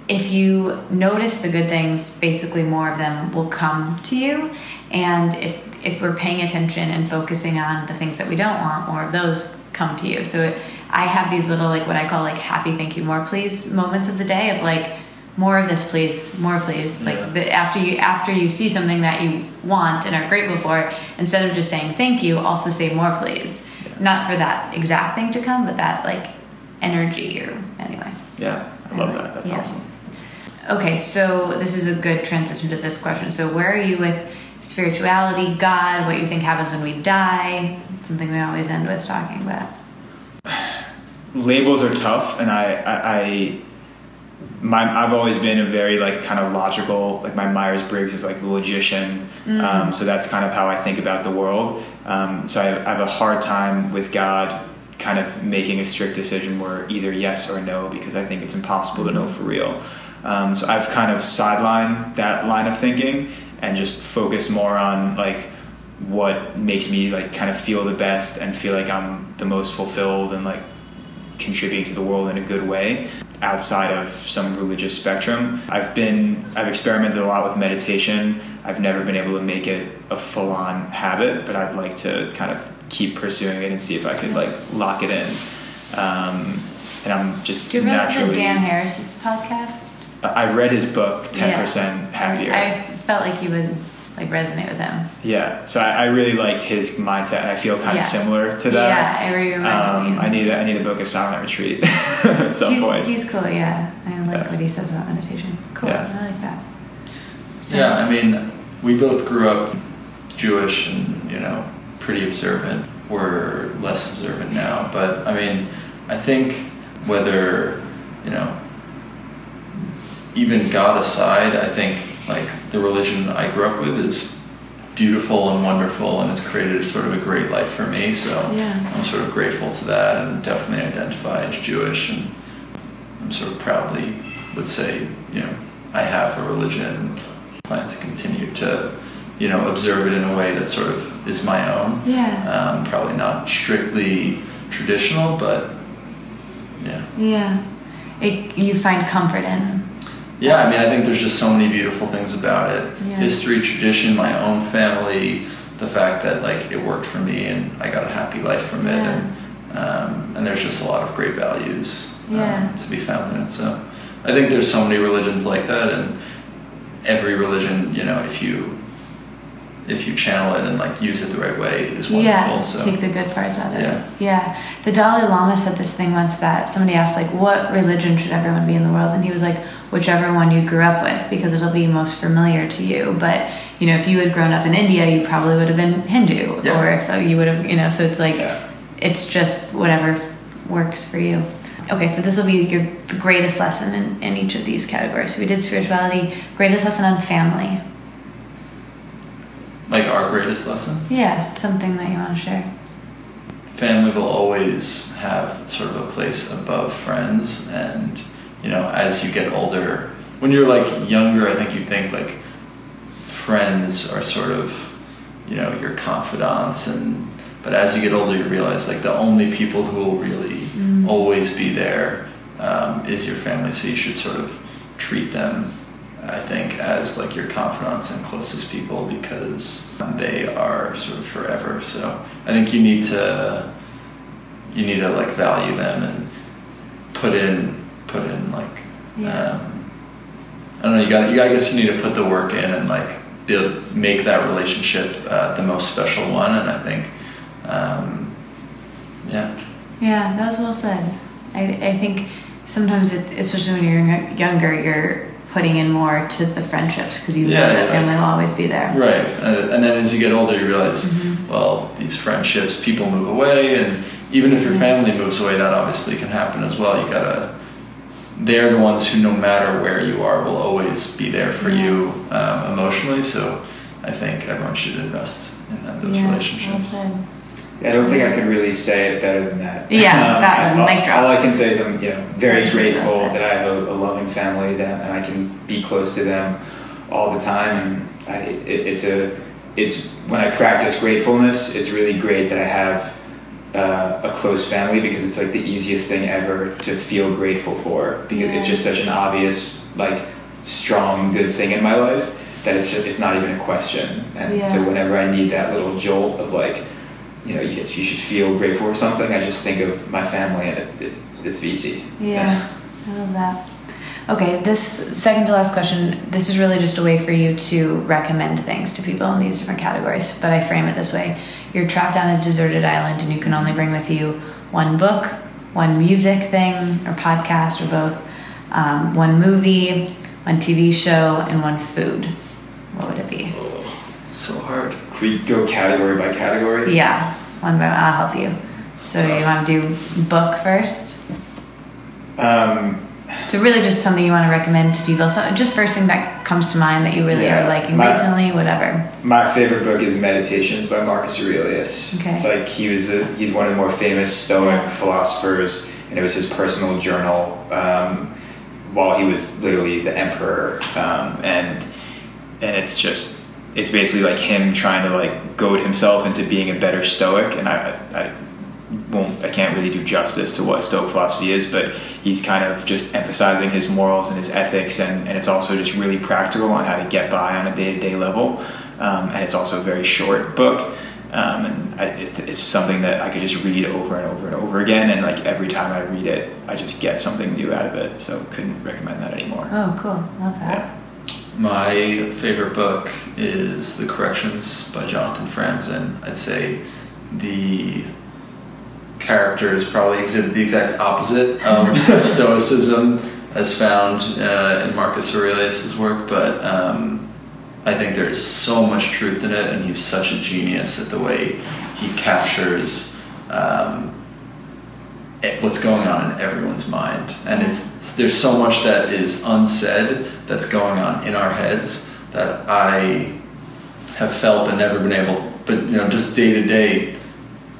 if you notice the good things, basically more of them will come to you. And if if we're paying attention and focusing on the things that we don't want, more of those come to you. So I have these little like what I call like happy thank you more please moments of the day of like more of this please, more please. Yeah. Like the, after you after you see something that you want and are grateful for, instead of just saying thank you, also say more please. Not for that exact thing to come, but that like energy or anyway. Yeah, I love that. That's yeah. awesome. Okay, so this is a good transition to this question. So, where are you with spirituality, God, what you think happens when we die? It's something we always end with talking about. labels are tough and I, I, I my, I've always been a very like kind of logical like my Myers-Briggs is like the logician um, so that's kind of how I think about the world. Um, so I, I have a hard time with God kind of making a strict decision where either yes or no because I think it's impossible to know for real. Um, so I've kind of sidelined that line of thinking and just focused more on like what makes me like kind of feel the best and feel like I'm the most fulfilled and like contributing to the world in a good way outside of some religious spectrum. I've been I've experimented a lot with meditation. I've never been able to make it a full-on habit, but I'd like to kind of keep pursuing it and see if I could like lock it in. Um, and I'm just Do you naturally. to Dan Harris's podcast? I've read his book, Ten Yeah. Percent Happier. I felt like you would like resonate with him. yeah, so I, I really liked his mindset, and I feel kind Yeah. of similar to that. Yeah, I really Um. I need a, I need to book a silent retreat at some he's, point. he's cool, yeah. I like Yeah. what he says about meditation. Cool, Yeah. I like that. So- Yeah, I mean, we both grew up Jewish and, you know, pretty observant. We're less observant now. But, I mean, I think whether, you know, even God aside, I think, like, the religion I grew up with is beautiful and wonderful and has created sort of a great life for me. So Yeah. I'm sort of grateful to that and definitely identify as Jewish and I'm sort of proudly would say, you know, I have a religion and plan to continue to, you know, observe it in a way that sort of is my own. Yeah. Um, probably not strictly traditional, but yeah. Yeah. It, you find comfort in. Yeah, I mean, I think there's just so many beautiful things about it. Yeah. History, tradition, my own family, the fact that like it worked for me and I got a happy life from it, Yeah. and um, and there's just a lot of great values um, Yeah. to be found in it. So I think there's so many religions like that, and every religion, you know, if you if you channel it and like use it the right way, is wonderful. Yeah, so take the good parts out of Yeah. it. Yeah. The Dalai Lama said this thing once that somebody asked like what religion should everyone be in the world and he was like whichever one you grew up with because it'll be most familiar to you. But, you know, if you had grown up in India, you probably would have been Hindu Yeah. or if uh, you would have, you know, so it's like Yeah. it's just whatever works for you. Okay, so this will be your the greatest lesson in, in each of these categories. So we did spirituality, greatest lesson on family. like our greatest lesson. Yeah, something that you want to share. family will always have sort of a place above friends and you know as you get older. When you're like younger i think you think like friends are sort of you know your confidants and but as you get older you realize like the only people who will really Mm. always be there um, is your family. So you should sort of treat them i think as like your confidants and closest people because they are sort of forever. So i think you need to you need to like value them and put in put in like Yeah. um, I don't know. You got. You. I guess you need to put the work in and like build, make that relationship uh, the most special one. And I think, um, yeah, Yeah, that was well said. I, I think sometimes, it, especially when you're younger, you're putting in more to the friendships because you know Yeah, that yeah. family will always be there. right. Uh, and then as you get older, you realize, Mhm. well, these friendships, people move away, and even if your Mhm. family moves away, that obviously can happen as well. You gotta. They're the ones who, no matter where you are, will always be there for Yeah. you um, emotionally. So, I think everyone should invest in that, those yeah, relationships. well. I don't think I could really say it better than that. Yeah, that one, all, mic drop. All I can say is I'm, you know, very That's grateful well that I have a, a loving family that and I can be close to them all the time. And I, it, it's a, it's when I practice gratefulness, it's really great that I have uh, a close family because it's like the easiest thing ever to feel grateful for because it's just such an obvious, like, strong, good thing in my life that it's just, it's not even a question. And so whenever I need that little jolt of like, you know, you, you should feel grateful for something. I just think of my family, and it, it, it's easy. Yeah, I love that. Okay, this second to last question, this is really just a way for you to recommend things to people in these different categories, but I frame it this way. You're trapped on a deserted island and you can only bring with you one book, one music thing or podcast or both, um, one movie, one TV show, and one food. What would it be? Oh, so hard. Could we go category by category? Yeah, one by one. I'll help you. So you want to do book first? Um, So really, just something you want to recommend to people. So just first thing that comes to mind that you really Yeah, are liking my- recently, whatever. my favorite book is Meditations by Marcus Aurelius. Okay. It's like he was a, he's one of the more famous Stoic Yeah. philosophers, and it was his personal journal. Um, while he was literally the emperor, um, and and it's just it's basically like him trying to like goad himself into being a better Stoic, and I, I won't I can't really do justice to what Stoic philosophy is, but he's kind of just emphasizing his morals and his ethics, and, and it's also just really practical on how to get by on a day to day level, um, and it's also a very short book. Um, and I, it, it's something that I could just read over and over and over again, and like every time I read it, I just get something new out of it. So couldn't recommend that anymore. Oh, cool. Love that. Yeah. My favorite book is The Corrections by Jonathan Franzen. I'd say the characters probably exhibit the exact opposite of Stoicism as found uh, in Marcus Aurelius' work, but um, I think there's so much truth in it, and he's such a genius at the way he captures um, it- what's going on in everyone's mind. And it's there's so much that is unsaid that's going on in our heads that I have felt but never been able, but you know, just day to day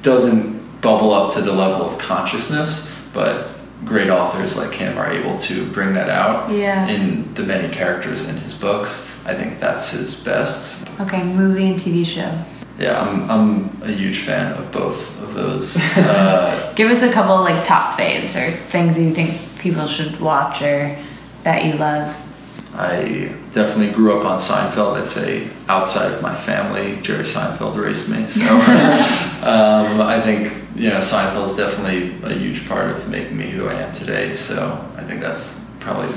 doesn't bubble up to the level of consciousness, but great authors like him are able to bring that out Yeah. in the many characters in his books. I think that's his best. Okay, movie and TV show. Yeah, I'm, I'm a huge fan of both of those. Uh, Give us a couple like top faves or things you think people should watch or that you love. I definitely grew up on Seinfeld. I'd say outside of my family, Jerry Seinfeld raised me. So um, I think you know Seinfeld is definitely a huge part of making me who I am today. So I think that's probably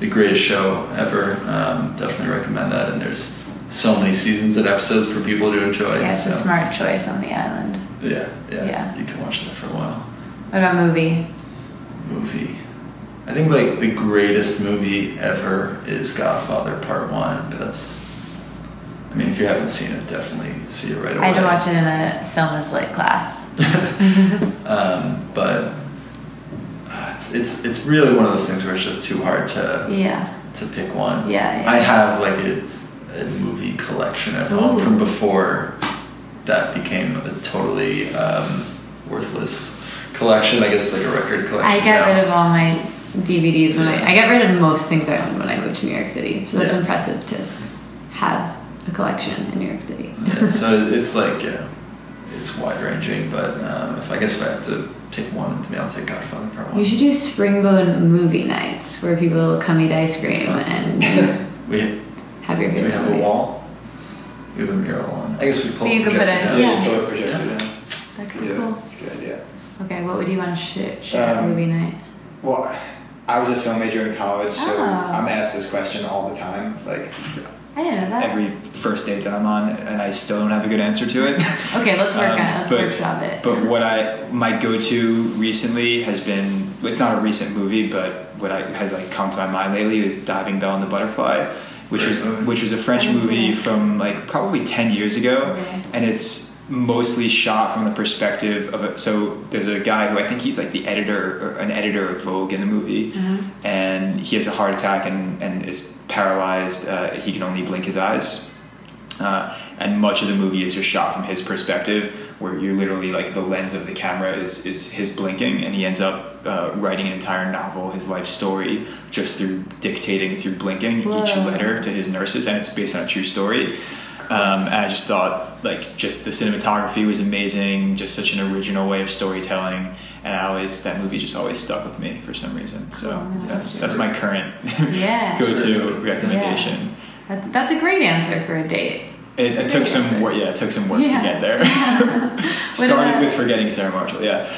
the greatest show ever. Um, definitely recommend that. And there's so many seasons and episodes for people to enjoy. Yeah, it's a smart choice on the island. Yeah, yeah, Yeah. You can watch that for a while. What about movie? movie. I think like the greatest movie ever is Godfather Part One, but that's. I mean, if you haven't seen it, definitely see it right away. I had to watch it in a film as lit class. um, but uh, it's, it's it's really one of those things where it's just too hard to Yeah. to pick one. Yeah, yeah. I have like a, a movie collection at home from before that became a totally um, worthless collection. I guess like a record collection. I get now. rid of all my DVDs when I I get rid of most things I own when I moved to New York City. So that's Yeah. impressive to have a collection in New York City. yeah, so it's like yeah, it's wide ranging, but um, if I guess if I have to take one, maybe I'll take Godfather Part One. You should do Springbone movie nights where people come eat ice cream and we have your do we favorite have a wall. We have a mural on. I guess we pull. But you a could put projector a- down. yeah. Pull a projector down. That could be Yeah, cool. that's a good idea. Okay, what would you want to sh- share at Um, movie night? Well, I was a film major in college, so Oh. I'm asked this question all the time, like I didn't know that. every first date that I'm on, and I still don't have a good answer to it. okay, let's work Um, on it. Let's but- workshop it. But what I my go-to recently has been it's not a recent movie, but what I has like come to my mind lately is Diving Bell and the Butterfly, which Great was movie. which was a French I haven't seen movie from like probably ten years ago, Okay. and it's mostly shot from the perspective of a, so there's a guy who I think he's like the editor or an editor of Vogue in the movie, Uh-huh. and he has a heart attack and, and is paralyzed. Uh, he can only blink his eyes. Uh, and much of the movie is just shot from his perspective, where you're literally like the lens of the camera is, is his blinking, and he ends up uh, writing an entire novel, his life story, just through dictating through blinking each letter to his nurses, and it's based on a true story. Um, and I just thought, like, just the cinematography was amazing, just such an original way of storytelling, and I always that movie just always stuck with me for some reason. So Cool, that's that's my current Yeah. go-to recommendation. That, that's a great answer for a date. It, it took some work. Yeah, it took some work Yeah. to get there. Started about- with forgetting Sarah Marshall. Yeah,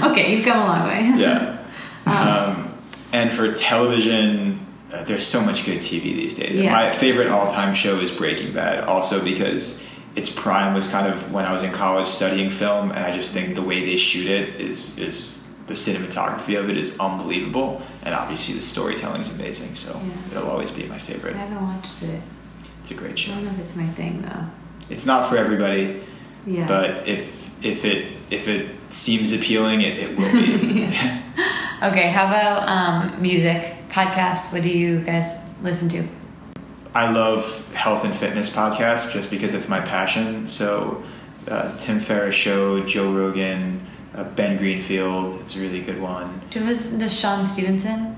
um, okay, you've come a long way. yeah. Um, and for television, there's so much good TV these days. Yeah. My favorite all-time show is Breaking Bad, also because its prime was kind of when I was in college studying film, and I just think the way they shoot it is is the cinematography of it is unbelievable, and obviously the storytelling is amazing. So Yeah. it'll always be my favorite. I haven't watched it. It's a great show. I don't know if it's my thing though. It's not for everybody. Yeah. but if if it if it seems appealing, it, it will be. okay, how about um, music podcasts? What do you guys listen to? I love health and fitness podcasts just because it's my passion. So uh, Tim Ferriss show, Joe Rogan, uh, Ben Greenfield is a really good one. Do you listen to Shawn Stevenson?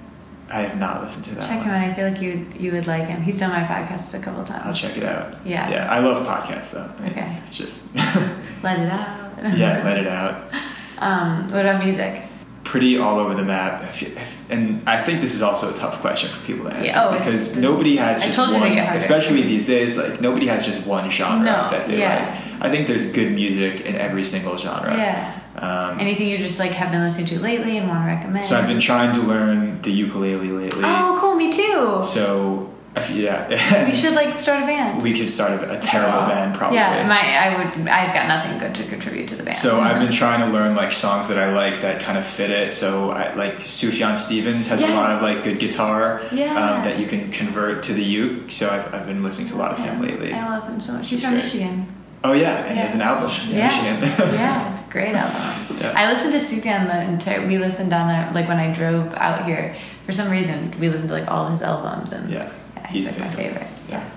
I have not listened to that Check one. him out. I feel like you you would like him. He's done my podcast a couple times. I'll check it out. Yeah. Yeah, I love podcasts though. I mean, Okay. It's just Let it out. yeah, let it out. Um, what about music? Pretty all over the map, If you- if- and I think this is also a tough question for people to answer Yeah, oh, because nobody has just one. Especially these days, like nobody has just one genre No, that they yeah. like. I think there's good music in every single genre. Yeah. Um, Anything you just like have been listening to lately and want to recommend? so I've been trying to learn the ukulele lately. Oh, cool. Me too. So yeah, we should like start a band. we could start a, a terrible Wow. band probably. Yeah, my I would. I've got nothing good to contribute to the band. So I've been trying to learn like songs that I like that kind of fit it. So I like Sufjan Stevens has a lot of like good guitar Yeah. um, that you can convert to the uke. So I've, I've been listening to a lot of him lately. I love him so much. He's He's from great. Michigan. Oh yeah, and he has an album in Yeah, Michigan. yeah, it's a great album. Yeah. I listened to Sufjan the entire. We listened on our like when I drove out here. For some reason, we listened to like all his albums, and Yeah, he's, he's like my favorite. Yeah.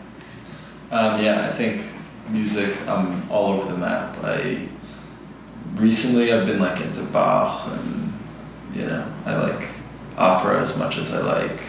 Um, yeah, I think music. I'm all over the map. I recently I've been like into Bach, and you know I like opera as much as I like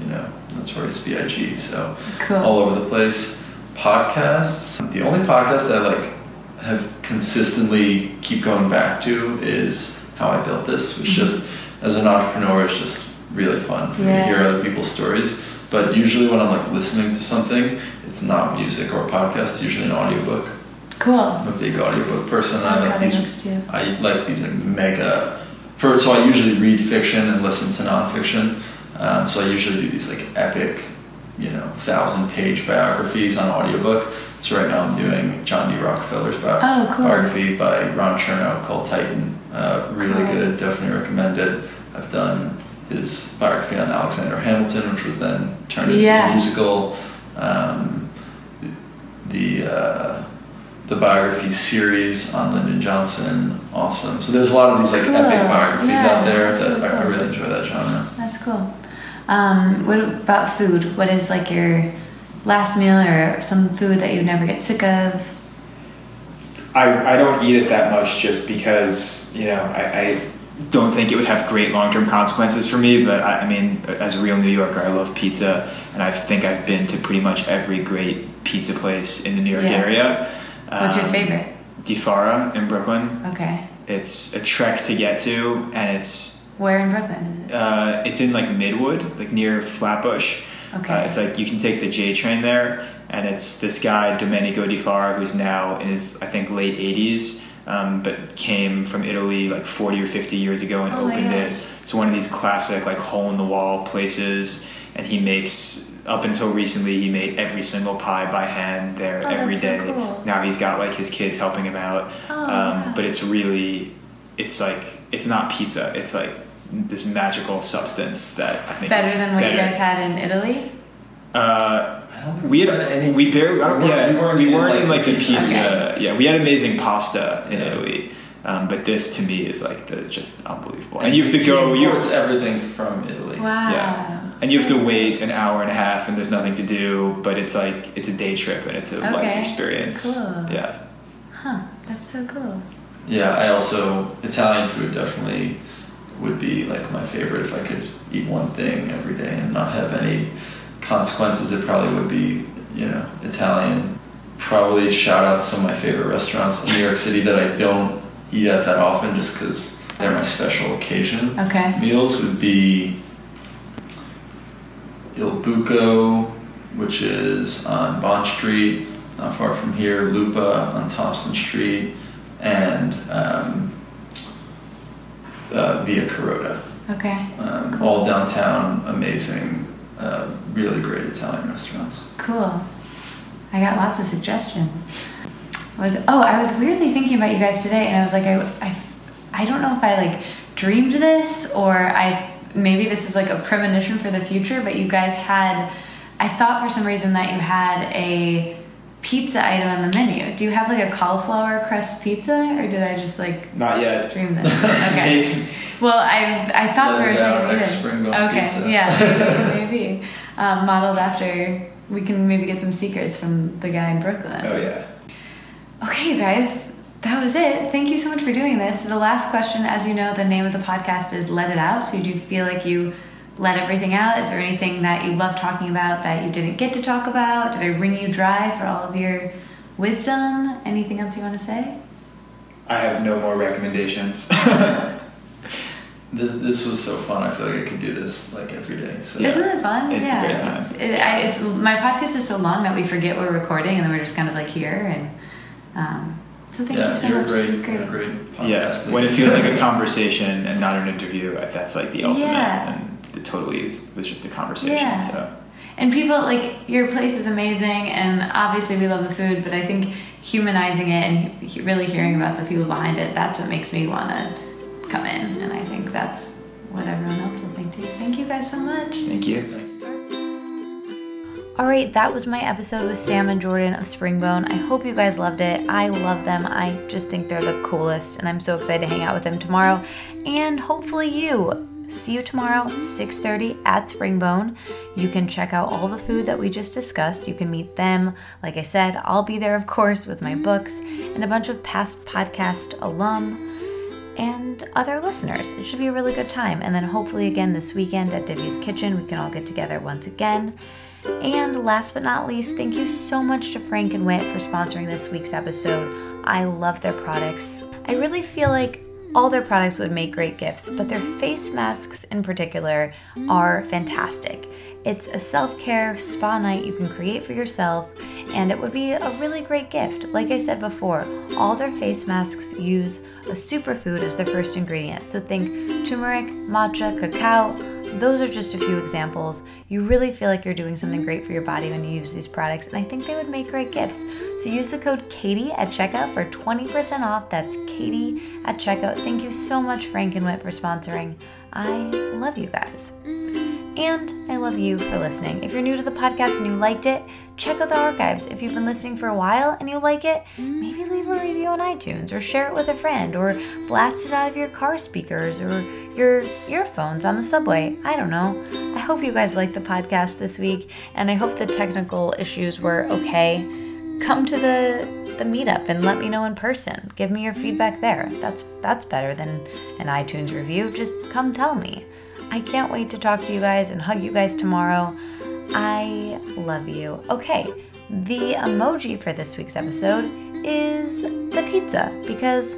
you know Notorious B.I.G. So Cool. all over the place. Podcasts. The only podcast that I like have consistently keep going back to is How I Built This, which just as an entrepreneur is just really fun for me to hear other people's stories. But usually when I'm like listening to something, it's not music or a podcast, it's usually an audiobook. Cool. I'm a big audiobook person. I I like these. I like these like mega. For, so I usually read fiction and listen to nonfiction. Um, so I usually do these like epic, you know, thousand page biographies on audiobook. So right now I'm doing John D. Rockefeller's bi- Oh, cool. biography by Ron Chernow called Titan. Uh, really Cool. good, definitely recommend it. I've done his biography on Alexander Hamilton, which was then turned into Yeah. a musical. Um, the uh, the biography series on Lyndon Johnson, awesome. So there's a lot of these like Cool. epic biographies Yeah, out there. that's That really I, I really enjoy that genre. That's cool. Um, what about food? What is like your last meal or some food that you never get sick of? I, I don't eat it that much just because you know I, I don't think it would have great long term consequences for me. But I, I mean, as a real New Yorker, I love pizza, and I think I've been to pretty much every great pizza place in the New York Yeah. area. What's your Um, favorite? Di Fara in Brooklyn. Okay. It's a trek to get to, and it's Where in Brooklyn is it? uh, it's in like Midwood, like near Flatbush. Okay. Uh, it's like you can take the J train there, and it's this guy Domenico Di Fara who's now in his I think late 80s, um, but came from Italy like 40 or 50 years ago and Oh opened it. It's one of these classic like hole in the wall places, and he makes. Up until recently, he made every single pie by hand there Oh, every that's so cool. Now he's got like his kids helping him out, Oh, um, wow. but it's really, it's like it's not pizza. It's like this magical substance that I think Better than what you guys had in Italy? Uh, we had any- we barely I don't- We weren't- yeah we weren't we weren't like, in like a pizza. pizza yeah we had amazing pasta in Yeah. Italy um, but this to me is like the just unbelievable and you have to go He you imports everything from Italy. Wow. Yeah. and you have to wait an hour and a half and there's nothing to do but it's like it's a day trip and it's a life experience Cool. yeah Huh. That's so cool. Yeah, I also Italian food definitely would be like my favorite if I could eat one thing every day and not have any consequences. It probably would be you know Italian. Probably shout out to some of my favorite restaurants in New York City that I don't eat at that often just because they're my special occasion. Okay. Meals would be Il Buco, which is on Bond Street, not far from here, Lupa on Thompson Street, and um, uh, Via Carota. Okay. Um, Cool. All downtown, amazing, uh, really great Italian restaurants. Cool. I got lots of suggestions. I was oh, I was weirdly thinking about you guys today, and I was like, I, I, I don't know if I like dreamed this or I maybe this is like a premonition for the future, but you guys had. I thought for some reason that you had a pizza item on the menu. Do you have like a cauliflower crust pizza, or did I just like not yet dream this? Okay. Well, I I thought for a Let second you like spring Okay, pizza. yeah, maybe um, modeled after. We can maybe get some secrets from the guy in Brooklyn. oh yeah Okay, you guys, that was it. Thank you so much for doing this. The last question, as you know, the name of the podcast is "Let It Out." So, you do feel like you let everything out? Is there anything that you love talking about that you didn't get to talk about? Did I wring you dry for all of your wisdom? Anything else you want to say? I have no more recommendations. This, this was so fun. I feel like I could do this like every day. So Yeah. Isn't it fun? It's a yeah, great time. It's, it, I, it's my podcast is so long that we forget we're recording and then we're just kind of like here and um, so thank yeah, you so you're much. a great, this is great. you're a great yeah, when it feels like a conversation and not an interview, that's like the ultimate. Yeah. And it totally is, was just a conversation. Yeah. So And people like your place is amazing, and obviously we love the food, but I think humanizing it and really hearing about the people behind it, that's what makes me want to come in. And I think that's what everyone else will think too. Thank you guys so much. thank you. All right, that was my episode with Sam and Jordan of Springbone. I hope you guys loved it. I love them. I just think they're the coolest, and I'm so excited to hang out with them tomorrow. And hopefully you. See you tomorrow, 6:30 at Springbone. You can check out all the food that we just discussed. You can meet them. Like I said, I'll be there, of course, with my books and a bunch of past podcast alum and other listeners. It should be a really good time. And then hopefully again this weekend at Divya's Kitchen, we can all get together once again. And last but not least, thank you so much to Frank and Wit for sponsoring this week's episode. I love their products. I really feel like all their products would make great gifts, but their face masks in particular are fantastic. It's a self care spa night you can create for yourself, and it would be a really great gift. Like I said before, all their face masks use a superfood as their first ingredient. So think turmeric, matcha, cacao. Those are just a few examples. You really feel like you're doing something great for your body when you use these products, and I think they would make great gifts. So use the code Katie at checkout for 20% off. That's Katie at checkout. Thank you so much, Frank and Wit, for sponsoring. I love you guys. And I love you for listening. If you're new to the podcast and you liked it, check out the archives. If you've been listening for a while and you like it, maybe leave a review on iTunes or share it with a friend or blast it out of your car speakers or your earphones on the subway. I don't know. I hope you guys liked the podcast this week and I hope the technical issues were okay. Come to the the meetup and let me know in person. Give me your feedback there. That's that's better than an iTunes review. Just come tell me. I can't wait to talk to you guys and hug you guys tomorrow. I love you. Okay, the emoji for this week's episode is the pizza because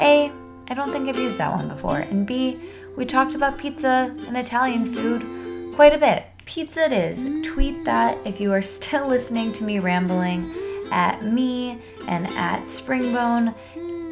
A, I don't think I've used that one before, and B, we talked about pizza and Italian food quite a bit. Pizza it is. Tweet that if you are still listening to me rambling at me and at Springbone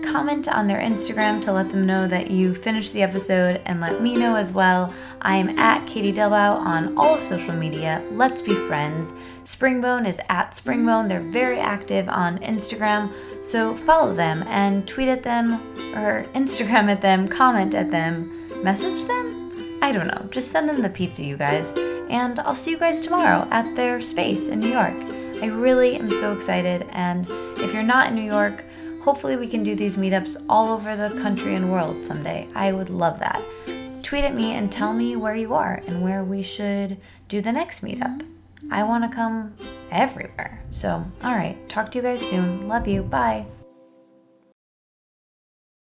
comment on their Instagram to let them know that you finished the episode and let me know as well. I am at Katie Dalebout on all social media. Let's be friends. Springbone is at Springbone. They're very active on Instagram, so follow them and tweet at them or Instagram at them, comment at them, message them? I don't know. Just send them the pizza, you guys. And I'll see you guys tomorrow at their space in New York. I really am so excited. And if you're not in New York, hopefully we can do these meetups all over the country and world someday. I would love that. Tweet at me and tell me where you are and where we should do the next meetup. I want to come everywhere. So, all right, talk to you guys soon. Love you. Bye.